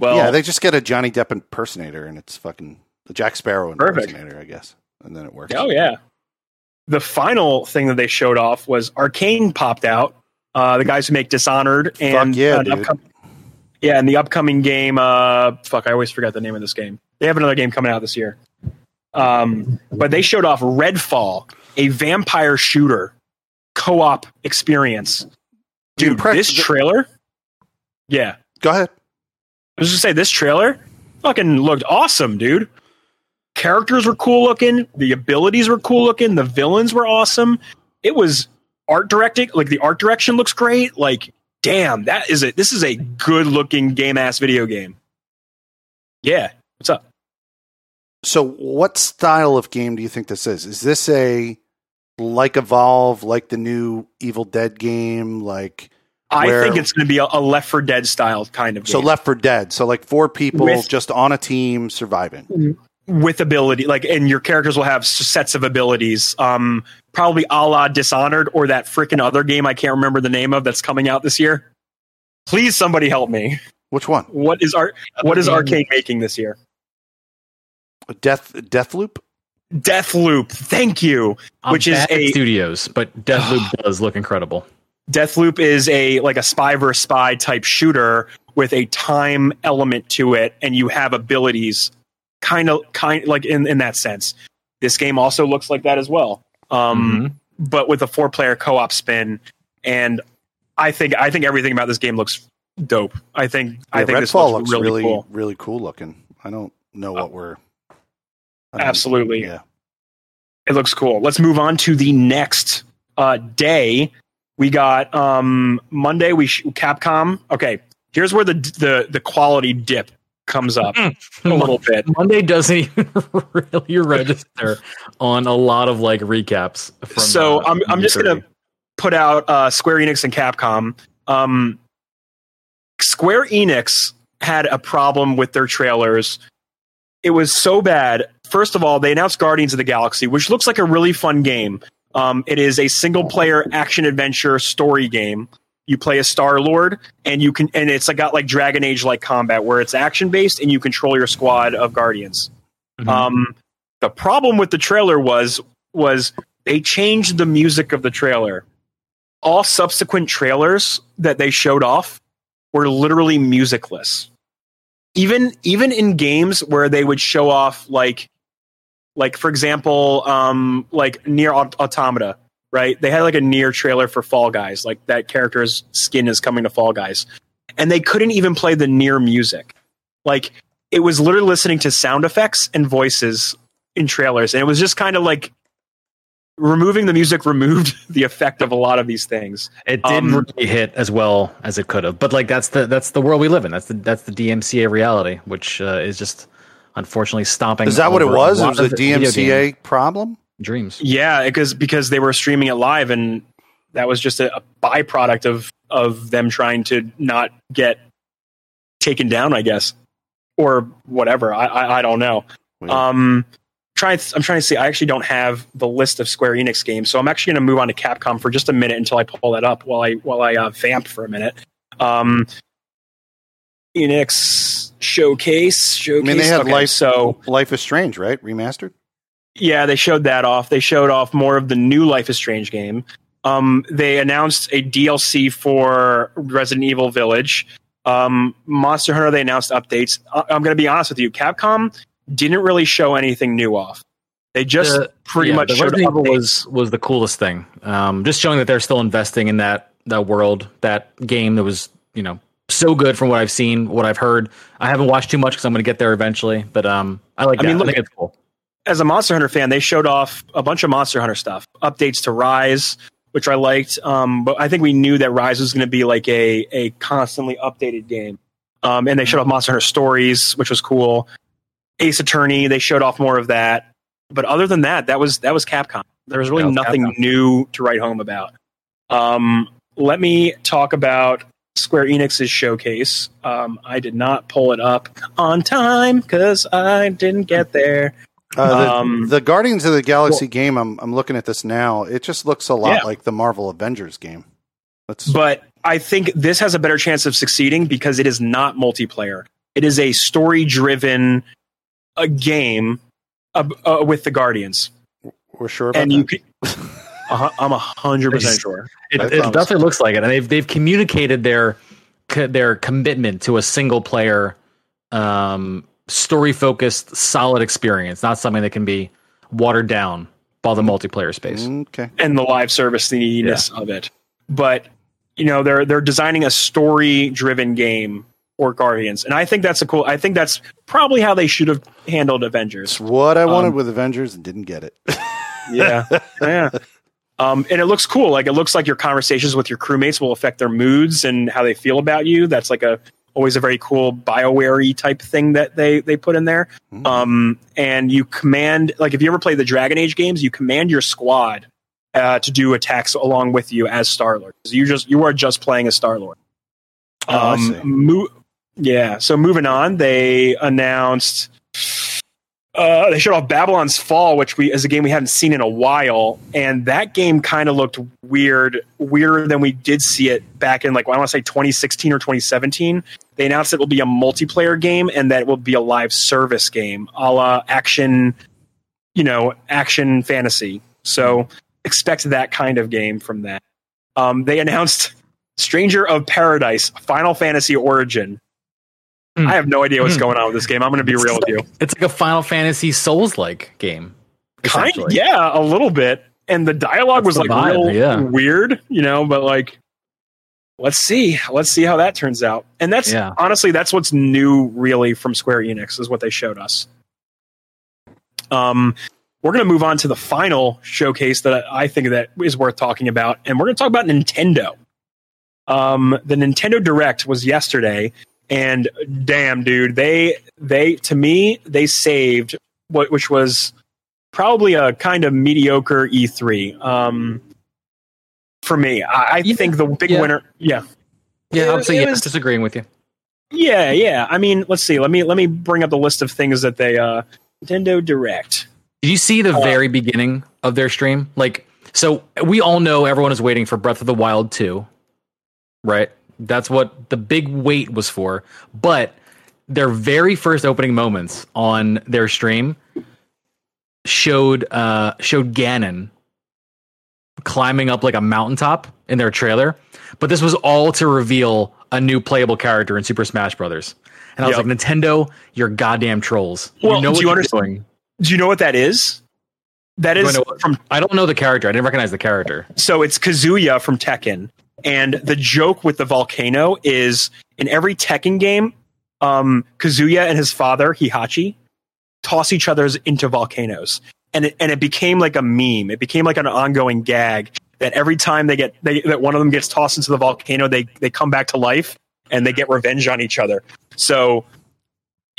well, yeah, they just get a Johnny Depp impersonator, and it's fucking a Jack Sparrow Perfect. impersonator, I guess, and then it works. oh yeah. The final thing that they showed off was Arkane popped out. Uh, the guys who make Dishonored and yeah, uh, dude. upcom- yeah, and the upcoming game. Uh, fuck, I always forget the name of this game. They have another game coming out this year. Um, but they showed off Redfall, a vampire shooter co-op experience. Dude, impre- this trailer. Yeah, Go ahead. I was just say this trailer fucking looked awesome, dude. Characters were cool looking, the abilities were cool looking, the villains were awesome. It was art directing, like the art direction looks great. Like, damn, that is it. This is a good looking game ass video game. Yeah, what's up? So, what style of game do you think this is? Is this a like Evolve, like the new Evil Dead game, like I Where- think it's going to be a, a Left 4 Dead style kind of game. so Left 4 Dead? So, like four people With- just on a team surviving. Mm-hmm. With ability like and your characters will have sets of abilities um probably a la dishonored or that freaking other game i can't remember the name of that's coming out this year please somebody help me Which one? what is art what is Arkane making this year Death Deathloop death loop thank you I'm Which is a- studios, but Deathloop does look incredible. Deathloop is a like a spy versus spy type shooter with a time element to it and you have abilities kind of kind like in in that sense. This game also looks like that as well. Um Mhm. but with a four player co-op spin and i think i think everything about this game looks dope. I think i Yeah, think this Redfall looks, looks really, really cool. really cool looking. I don't know what we're I don't- absolutely. Yeah. it looks cool. Let's move on to the next uh day. We got um monday we sh- capcom. Okay here's where the the the quality dip comes up a little bit Monday doesn't even really register on a lot of like recaps. From, so uh, I'm I'm just gonna put out uh, Square Enix and Capcom. Um, Square Enix had a problem with their trailers. It was so bad. First of all, they announced Guardians of the Galaxy, which looks like a really fun game. Um, it is a single player action adventure story game. You play a Star Lord, and you can, and it's got like Dragon Age like combat where it's action based, and you control your squad of Guardians. Mhm. Um, the problem with the trailer was was they changed the music of the trailer. All subsequent trailers that they showed off were literally musicless. Even even in games where they would show off like Like for example, um, like NieR Automata, right? They had like a NieR trailer for Fall Guys, like that character's skin is coming to Fall Guys, and they couldn't even play the NieR music. Like it was literally listening to sound effects and voices in trailers, and it was just kind of like removing the music removed the effect of a lot of these things. It didn't um, really hit as well as it could have, but like that's the that's the world we live in. That's the that's the DMCA reality, which uh, is just unfortunately stomping. Is that what it was? It was a DMCA problem. Dreams. Yeah, because because they were streaming it live, and that was just a, a byproduct of of them trying to not get taken down, I guess, or whatever. I I, I don't know. Weird. Um, trying. I'm trying to see. I actually don't have the list of Square Enix games, so I'm actually going to move on to Capcom for just a minute until I pull that up while I while I uh, vamp for a minute. Um, Enix showcase. Showcase. I mean, they had okay, Life. So Life is Strange, right? Remastered. Yeah, they showed that off. They showed off more of the new Life is Strange game. Um, they announced a DLC for Resident Evil Village. Um, Monster Hunter. They announced updates. Uh, I'm going to be honest with you. Capcom didn't really show anything new off. They just the, pretty yeah, much showed Resident Evil was was the coolest thing. Um, just showing that they're still investing in that that world, that game that was you know so good from what I've seen, what I've heard. I haven't watched too much because I'm going to get there eventually, but um, I like. I that. mean, look, I think it's cool. As a Monster Hunter fan, they showed off a bunch of Monster Hunter stuff, updates to Rise, which I liked. Um, but I think we knew that Rise was going to be like a a constantly updated game. Um, and they showed off Monster Hunter Stories, which was cool. Ace Attorney. They showed off more of that, but other than that, that was that was Capcom. There was really was nothing Capcom. new to write home about. Um, let me talk about Square Enix's showcase. Um, I did not pull it up on time because I didn't get there. Uh, the, um, the, Guardians of the Galaxy well, game, I'm, I'm looking at this now. It just looks a lot yeah. like the Marvel Avengers game. Let's... But I think this has a better chance of succeeding because it is not multiplayer. It is a story driven a game uh, uh, with the Guardians. We're sure about and that. you can, uh, I'm a hundred percent sure. It, it definitely looks like it, and they've they've communicated their their commitment to a single player, um, story focused, solid experience, not something that can be watered down by the multiplayer space. Okay, and the live service neediness yeah. of it, but you know they're they're designing a story driven game or Guardians. And I think that's a cool. I think that's probably how they should have handled Avengers. It's what I wanted um, with Avengers and didn't get it. yeah, yeah. Um, and it looks cool. Like it looks like your conversations with your crewmates will affect their moods and how they feel about you. That's like a always a very cool Bioware type thing that they they put in there. Mm. Um, and you command like if you ever play the Dragon Age games, you command your squad uh, to do attacks along with you as Star Lord. You just you are just playing as Star Lord. Oh, um, mo- yeah. So moving on, they announced uh, they showed off Babylon's Fall, which we is a game we hadn't seen in a while, and that game kind of looked weird, weirder than we did see it back in like well, I want to say 2016 or 2017. They announced it will be a multiplayer game and that it will be a live service game, a la action, you know, action fantasy. So expect that kind of game from that. Um, they announced Stranger of Paradise, Final Fantasy Origin, Mm. I have no idea what's mm. going on with this game. I'm going to be it's real like, with you. It's like a Final Fantasy Souls like game. Kind, yeah, a little bit. And the dialogue That's was the like vibe, real yeah. weird, you know. But like, let's see, let's see how that turns out. And that's yeah. honestly, that's what's new, really, from Square Enix is what they showed us. Um, we're going to move on to the final showcase that I think that is worth talking about, and we're going to talk about Nintendo. Um, the Nintendo Direct was yesterday, and damn, dude, they they to me they saved what which was probably a kind of mediocre E3. Um, for me, I, I think the big yeah. winner, yeah, yeah, I'm saying yes, disagreeing with you. Yeah, yeah. I mean, let's see. Let me let me bring up the list of things that they uh Nintendo Direct. Did you see the uh, very beginning of their stream? Like, so we all know everyone is waiting for Breath of the Wild 2, right? That's what the big wait was for. But their very first opening moments on their stream showed uh showed Ganon climbing up like a mountaintop in their trailer. But this was all to reveal a new playable character in Super Smash Brothers. And I was yep. like, Nintendo, you're goddamn trolls. Well, you know do you understand? Doing. Do you know what that is? That Do I know from I don't know the character. I didn't recognize the character. so it's Kazuya from Tekken, and the joke with the volcano is in every Tekken game, um, Kazuya and his father Heihachi toss each other's into volcanoes, and it, and it became like a meme. It became like an ongoing gag that every time they get they, that one of them gets tossed into the volcano, they they come back to life and they get revenge on each other. So.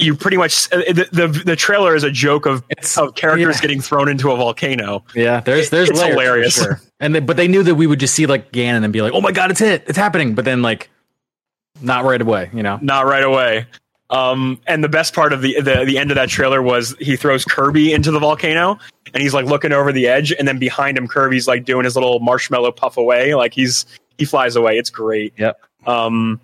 You pretty much uh, the, the the trailer is a joke of, It's- of characters yeah. getting thrown into a volcano. Yeah, there's It- there's it's hilarious. sure. And they, but they knew that we would just see like Ganon and be like, "Oh my god, it's hit, it's happening!" But then like, not right away, you know. not right away. Um, and the best part of the, the the end of that trailer was he throws Kirby into the volcano, and he's like looking over the edge, and then behind him, Kirby's like doing his little marshmallow puff away, like he's he flies away. It's great. Yep. Um,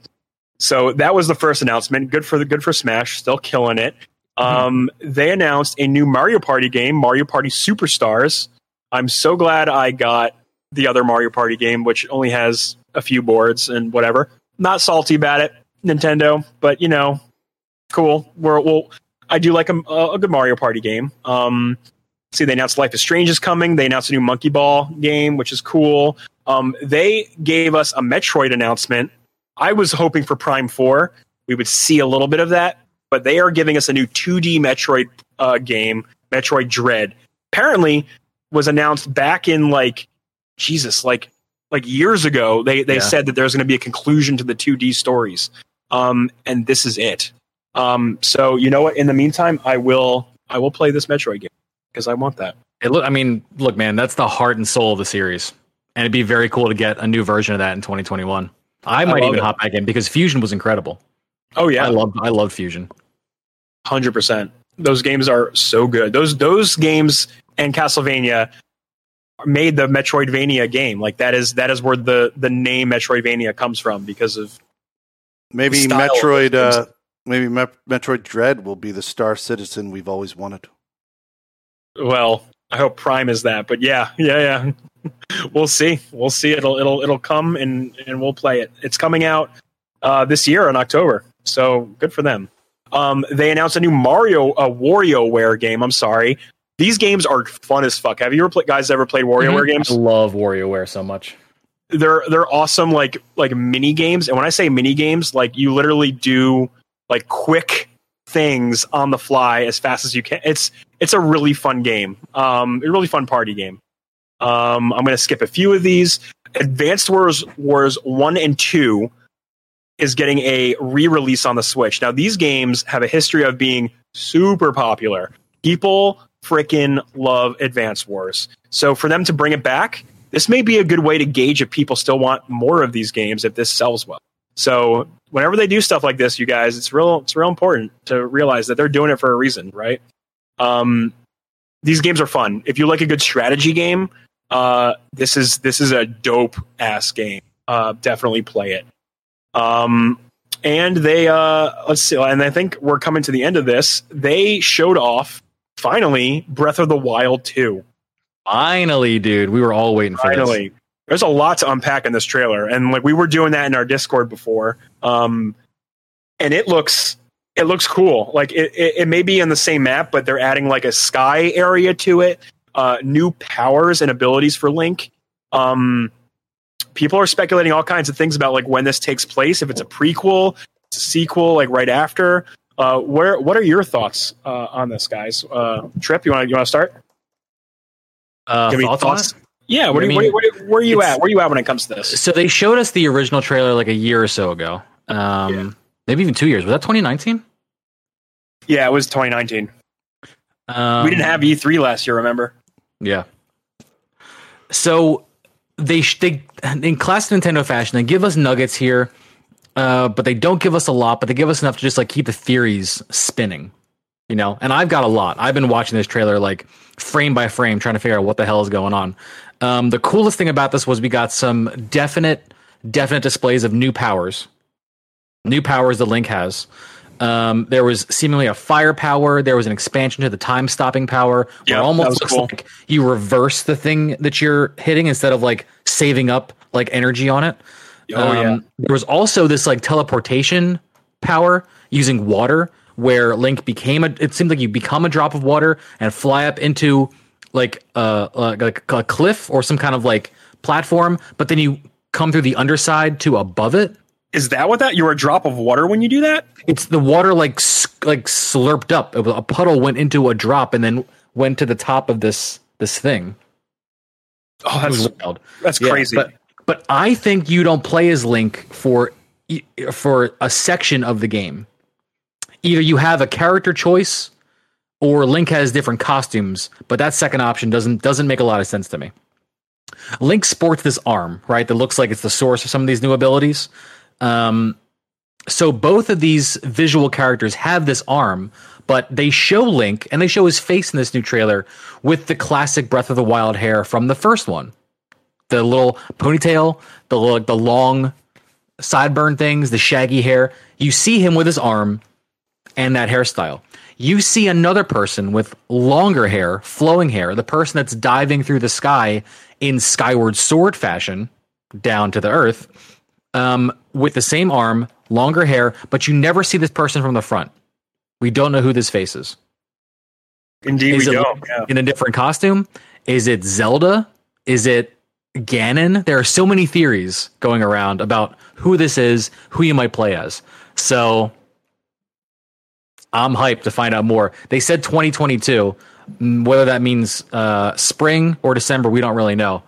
so that was the first announcement. Good for the good for Smash, still killing it. Um, they announced a new Mario Party game, Mario Party Superstars. I'm so glad I got the other Mario Party game, which only has a few boards and whatever. Not salty about it, Nintendo, but you know, cool. We're, well, I do like a, a good Mario Party game. Um, see, they announced Life is Strange is coming. They announced a new Monkey Ball game, which is cool. Um, they gave us a Metroid announcement. I was hoping for Prime Four. We would see a little bit of that, but they are giving us a new 2D Metroid uh, game, Metroid Dread. Apparently, was announced back in like Jesus, like like years ago. They they Yeah. said that there's going to be a conclusion to the 2D stories, um, and this is it. Um, so you know what? In the meantime, I will I will play this Metroid game because I want that. It look, I mean, look, man, that's the heart and soul of the series, and it'd be very cool to get a new version of that in 2021. I might love even it. hop back in because Fusion was incredible. Oh yeah, I love I love Fusion. hundred percent. Those games are so good. Those those games and Castlevania made the Metroidvania game. Like that is that is where the the name Metroidvania comes from because of Maybe style of Metroid. Uh, maybe Me- Metroid Dread will be the star citizen we've always wanted. well, I hope Prime is that. But yeah, yeah, yeah. we'll see. We'll see. It'll it'll it'll come and and we'll play it. It's coming out uh, this year in October. So good for them. Um, they announced a new Mario uh, WarioWare game. I'm sorry. These games are fun as fuck. Have you ever play, guys ever played WarioWare Mhm. games? I love WarioWare so much. they're they're awesome like like mini games and when i say mini games like you literally do like quick things on the fly as fast as you can. It's it's a really fun game. Um a really fun party game. Um i'm going to skip a few of these. Advanced wars wars 1 and 2 is getting a re-release on the switch. Now these games have a history of being super popular. People freaking love advanced wars. So for them to bring it back this may be a good way to gauge if people still want more of these games if this sells well. So whenever they do stuff like this, you guys, it's real it's real important to realize that they're doing it for a reason, right? Um, these games are fun. If you like a good strategy game, uh, this is this is a dope ass game. Uh, definitely play it. Um, and they uh, let's see, and I think we're coming to the end of this. They showed off finally Breath of the Wild 2. Finally, dude, we were all waiting for this. There's a lot to unpack in this trailer, and like we were doing that in our Discord before, um, and it looks it looks cool. Like it, it, it may be in the same map, but they're adding like a sky area to it, uh, new powers and abilities for Link. Um, people are speculating all kinds of things about like when this takes place, if it's a prequel, it's a sequel, like right after. Uh, where what are your thoughts uh, on this, guys? Uh, Trip, you want you want to start? Uh, Give me thoughts thoughts? Yeah, are, you- where, where, where are you it's- at? Where are you at when it comes to this? So they showed us the original trailer like a year or so ago. Um, Yeah. Maybe even two years. Was that 2019? Yeah, it was 2019. Um, we didn't have E3 last year, remember? Yeah. So they they in classic Nintendo fashion, they give us nuggets here, uh, but they don't give us a lot. But they give us enough to just like keep the theories spinning, you know. And I've got a lot. I've been watching this trailer like frame by frame, trying to figure out what the hell is going on. Um, the coolest thing about this was we got some definite, definite displays of new powers, new powers the Link has. Um, there was seemingly a fire power. There was an expansion to the time stopping power. Yeah, it almost looks cool. like you reverse the thing that you're hitting instead of like saving up like energy on it. Oh, yeah. There was also this like teleportation power using water, where Link became a. It seemed like you become a drop of water and fly up into like uh like a cliff or some kind of like platform, but then you come through the underside to above it. Is that what that? You're a drop of water when you do that? It's the water like like slurped up. A puddle went into a drop and then went to the top of this this thing. Oh, that's wild. that's Yeah, crazy. But but I think you don't play as Link for for a section of the game. Either you have a character choice or Link has different costumes, but that second option doesn't doesn't make a lot of sense to me. Link sports this arm, right? That looks like it's the source of some of these new abilities. Um, so both of these visual characters have this arm, but they show Link and they show his face in this new trailer with the classic Breath of the Wild hair from the first one the little ponytail, the like the long sideburn things, the shaggy hair. You see him with his arm and that hairstyle. You see another person with longer hair, flowing hair, the person that's diving through the sky in Skyward Sword fashion down to the earth, um, with the same arm, longer hair, but you never see this person from the front. We don't know who this face is. Indeed, Is we don't. Yeah. in a different costume? Is it Zelda? Is it Ganon? There are so many theories going around about who this is, who you might play as. So I'm hyped to find out more. They said 2022. Mm, Whether that means uh, spring or December, we don't really know,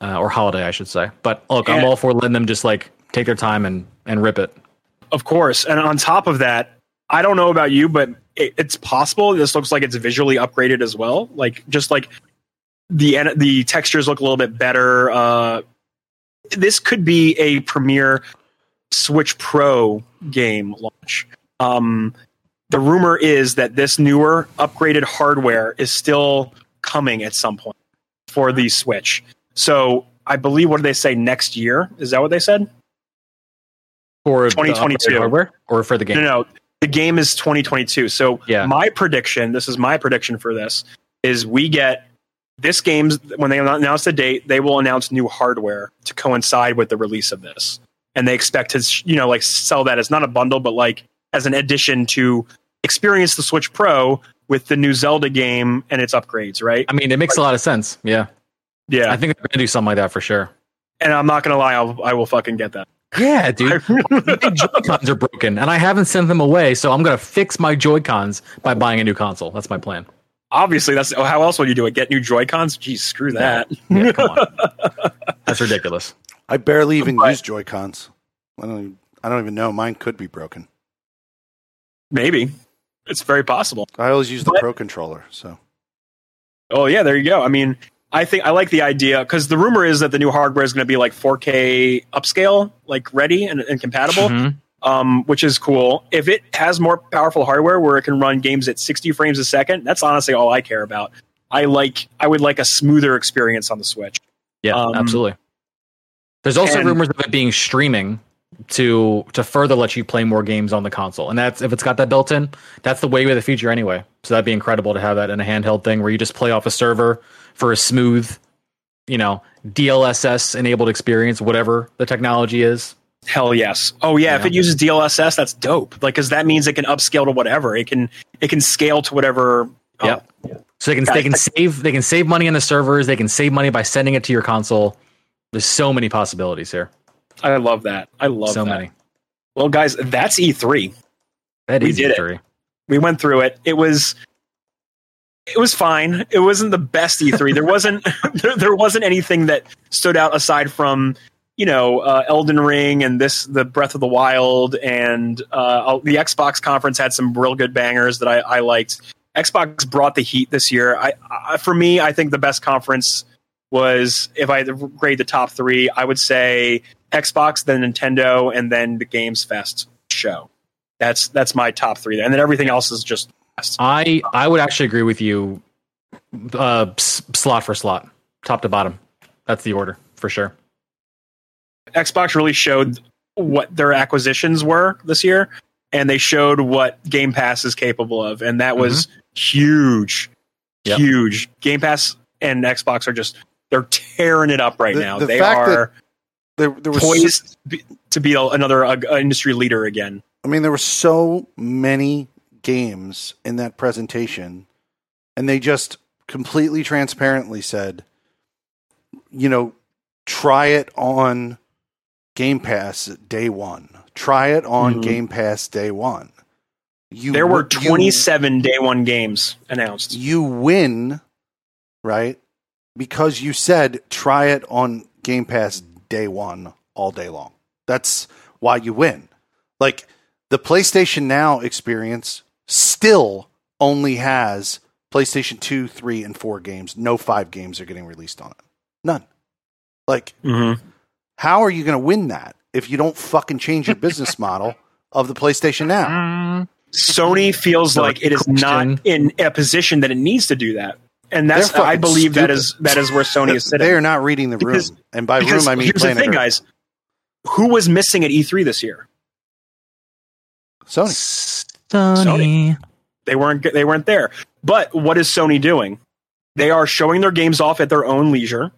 uh, or holiday, I should say. But look, I'm all for letting them just like take their time and and rip it. Of course. And on top of that, I don't know about you, but it, it's possible this looks like it's visually upgraded as well. Like just like the the textures look a little bit better. Uh, this could be a premier Switch Pro game launch. Um, the rumor is that this newer upgraded hardware is still coming at some point for the Switch. So I believe what did they say next year? Is that what they said? For 2022. upgraded hardware or for the game. No, no, the game is 2022. So Yeah. my prediction, this is my prediction for this, is we get this game's when they announce the date, they will announce new hardware to coincide with the release of this, and they expect to you know like sell that as not a bundle, but like as an addition to experience the Switch Pro with the new Zelda game and its upgrades, right? I mean, it makes a lot of sense. Yeah, Yeah, I think they're gonna do something like that for sure. and I'm not gonna lie, I'll, I will fucking get that. Yeah, dude. my Joy-Cons are broken, and I haven't sent them away, so I'm gonna fix my Joy-Cons by buying a new console. That's my plan. Obviously, that's oh, how else would you do it? Get new Joy Cons? Geez, screw that. Yeah, come on. That's ridiculous. I barely even But- use Joy Cons. I don't. Even, I don't even know. Mine could be broken. Maybe it's very possible. I always use the But- Pro controller. So Oh yeah, there you go. I mean, I think I like the idea because the rumor is that the new hardware is going to be like 4K upscale, like ready and, and compatible, Mhm. um, which is cool. If it has more powerful hardware where it can run games at 60 frames a second, that's honestly all I care about. I like. I would like a smoother experience on the Switch. Yeah, Um, absolutely. There's also and- rumors of it being streaming to to further let you play more games on the console, and that's if it's got that built in. That's the way of the future anyway. So that'd be incredible to have that in a handheld thing where you just play off a server for a smooth, you know, DLSS enabled experience, whatever the technology is. Hell yes. Oh yeah, if it uses DLSS, that's dope. Like, because that means it can upscale to whatever. It can. It can scale to whatever. oh, Yep. So they can Guys, they can I- save they can save money on the servers. They can save money by sending it to your console. There's so many possibilities here. I love that. I love so that. many. Well, guys, that's E3. That We is did. E3. we went through it. It was it was fine. It wasn't the best E3. There wasn't there, there wasn't anything that stood out aside from you know uh, Elden Ring and this the Breath of the Wild and uh, the Xbox conference had some real good bangers that I, I liked. Xbox brought the heat this year. I, I for me, I think the best conference was if I grade the top three, I would say Xbox, then Nintendo, and then the Games Fest show. That's that's my top three, and then everything else is just I I would actually agree with you. Uh, s- slot for slot, top to bottom. That's the order for sure. Xbox really showed what their acquisitions were this year, and they showed what Game Pass is capable of, and that was huge, Yep. huge. Game Pass and Xbox are just they're tearing it up right The- now. the they fact that are there, there was. poised to be- to be a- another uh, industry leader again. I mean, there were so many games in that presentation, and they just completely transparently said, you know, try it on Game Pass day one. Try it on Mhm. Game Pass day one. You There were you- 27 day one games announced. you win, right? Because you said try it on Game Pass day one all day long. That's why you win. Like the PlayStation Now experience still only has PlayStation 2, 3, and 4 games. No five games are getting released on it. None. Like, Mm-hmm. how are you going to win that if you don't fucking change your business model of the PlayStation Now? Mm, Sony feels like it is not in a position that it needs to do that, and that's They're I believe that stupid. is that is where Sony is sitting. They are not reading the room. Because- and by room, I mean here's the planet thing, Earth. guys. Who was missing at E3 this year? Sony. Sony. They weren't they weren't there. But what is Sony doing? They are showing their games off at their own leisure,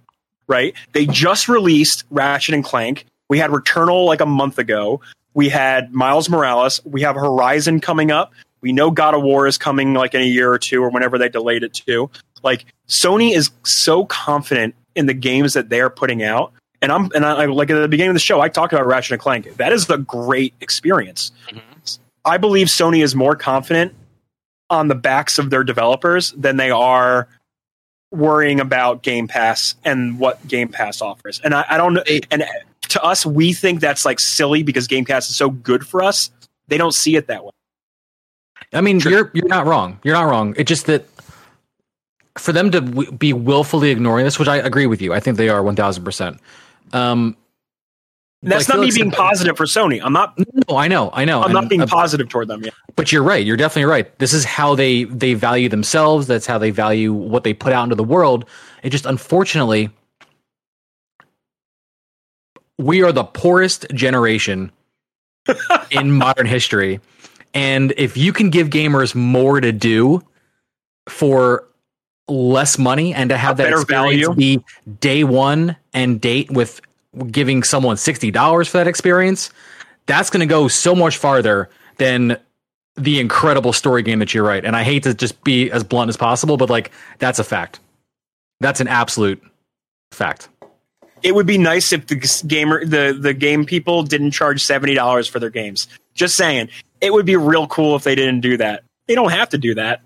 right? They just released Ratchet and Clank. We had Returnal like a month ago. We had Miles Morales. We have Horizon coming up. We know God of War is coming like in a year or two or whenever they delayed it to. Like Sony is so confident in the games that they are putting out. And I'm and I like at the beginning of the show, I talked about Ratchet and Clank. That is a great experience. Mm-hmm. I believe Sony is more confident on the backs of their developers than they are worrying about Game Pass and what Game Pass offers. And I, I don't know. And to us, we think that's like silly because Game Pass is so good for us. They don't see it that way. I mean, Sure. you're you're not wrong. You're not wrong. It's just that for them to w- be willfully ignoring this, which I agree with you, I think they are one thousand percent. Um, And that's like not me being positive for Sony. I'm not. No, I know, I know. I'm not being uh, positive toward them. yet. but you're right. You're definitely right. This is how they they value themselves. That's how they value what they put out into the world. It just unfortunately, we are the poorest generation in modern history, and if you can give gamers more to do for less money and to have A that experience value. be day one and date with giving someone sixty dollars for that experience, that's going to go so much farther than the incredible story game that you're right. And I hate to just be as blunt as possible, but like that's a fact. That's an absolute fact. It would be nice if the gamer, the the game people, didn't charge seventy dollars for their games. Just saying, it would be real cool if they didn't do that. They don't have to do that,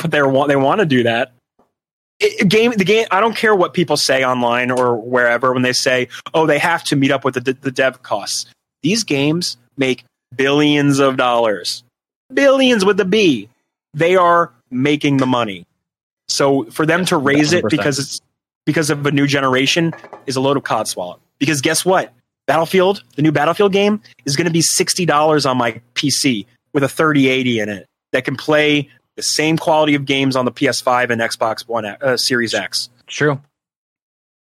but they want they want to do that. It, it- game the game. I don't care what people say online or wherever when they say, "Oh, they have to meet up with the the dev costs." These games make billions of dollars, billions with the B. They are making the money. So for them to raise it 100%. because it's because of a new generation is a load of codswallop. Because guess what? Battlefield, the new Battlefield game, is going to be sixty dollars on my PC with a thirty eighty in it that can play the same quality of games on the PS5 and Xbox One uh, Series X. True.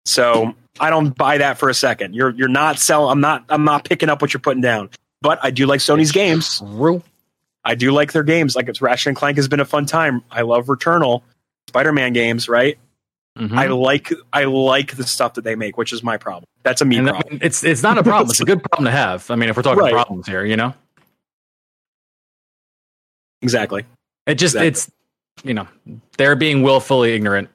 So I don't buy that for a second. You're you're not selling. I'm not I'm not picking up what you're putting down. But I do like Sony's games. True. I do like their games. Like it's Ratchet and Clank has been a fun time. I love Returnal, Spider-Man games. Right. Mhm. I like I like the stuff that they make, which is my problem. That's a me and problem. that- it's it's not a problem. It's a good problem to have. I mean, if we're talking Right. problems here, you know, exactly. It just Exactly. it's you know they're being willfully ignorant.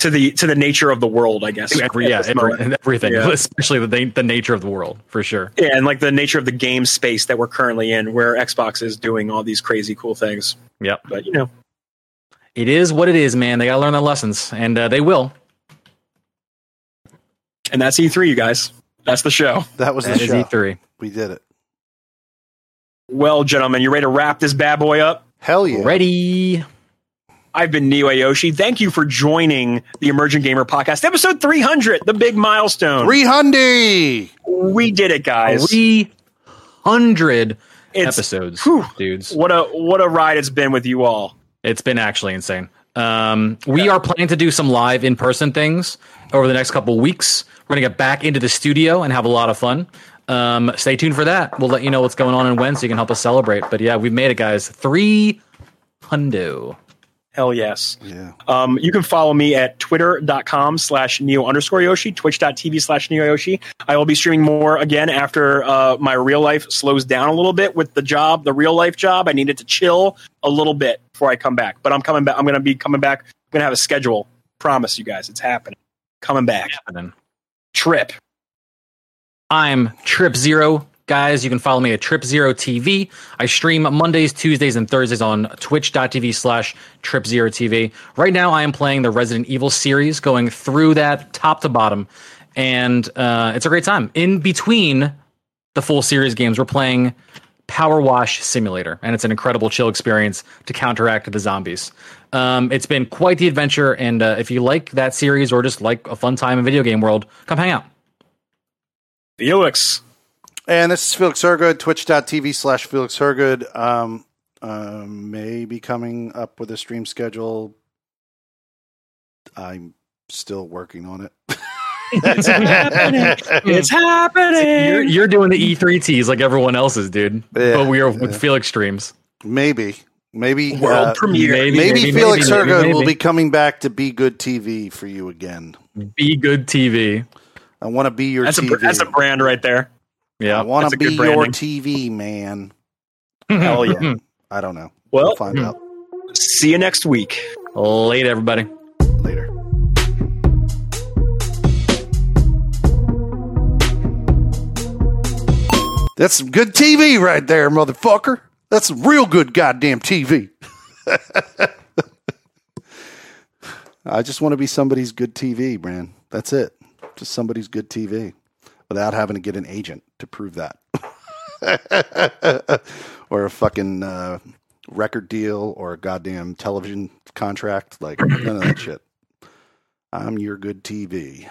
To the to the nature of the world, I guess. Every, yeah, every, moment. everything, Yeah. especially the the nature of the world for sure. Yeah, and like the nature of the game space that we're currently in, where Xbox is doing all these crazy cool things. Yep. But you know, It is what it is, man. They gotta learn their lessons, and uh, they will. and that's E3, you guys. That's the show. That was That the is show. E3. We did it. Well, gentlemen, you ready to wrap this bad boy up? Hell yeah. Ready? I've been Neo Yoshi. Thank you for joining the Emerging Gamer Podcast, episode 300, the big milestone. 300! we did it, guys. Three hundred It's episodes, whew. dudes. what a what a ride it's been with you all. It's been actually insane. Um, we are planning to do some live in person things over the next couple weeks. We're gonna get back into the studio and have a lot of fun. Um, stay tuned for that. We'll let you know what's going on and when, so you can help us celebrate. But yeah, we've made it, guys. Three hundo. Hell yes. Yeah. Um, you can follow me at twitter.com slash neo underscore Yoshi, twitch.tv slash neo Yoshi. I will be streaming more again after uh, my real life slows down a little bit with the job, the real life job. I needed to chill a little bit before I come back. But I'm coming back. I'm going to be coming back. I'm going to have a schedule. Promise you guys, it's happening. Coming back. Happening. Trip. I'm Trip Zero. Guys, you can follow me at Trip Zero TV. I stream Mondays, Tuesdays, and Thursdays on twitch.tv slash Trip Zero TV. Right now, I am playing the Resident Evil series, going through that top to bottom, and uh, it's a great time. In between the full series games, we're playing Power Wash Simulator, and it's an incredible chill experience to counteract the zombies. Um, it's been quite the adventure, and uh, if you like that series or just like a fun time in video game world, come hang out. Felix. And this is Felix Hergood, twitch.tv slash Felix Hergood. Um, uh, may be coming up with a stream schedule. I'm still working on it. It's happening. It's happening. You're, you're doing the E3 teas like everyone else is, dude. Yeah, but we are with yeah. Felix streams. maybe. Maybe. World uh, premiere. maybe- Maybe, Felix maybe, Hergood will be coming back to Be Good TV for you again. Be good TV. I want to be your That's a, TV. that's a brand right there. Yeah. I want to be your. TV, man. Hell yeah. I don't know. Well- we'll find out See you next week. Late, everybody. later. That's some good TV right there, motherfucker. That's some real good goddamn TV. I just want to be somebody's good TV, man. That's it. Just somebody's good TV without having to get an agent to prove that. or a fucking uh, record deal or a goddamn television contract. Like, none of that shit. I'm your good TV.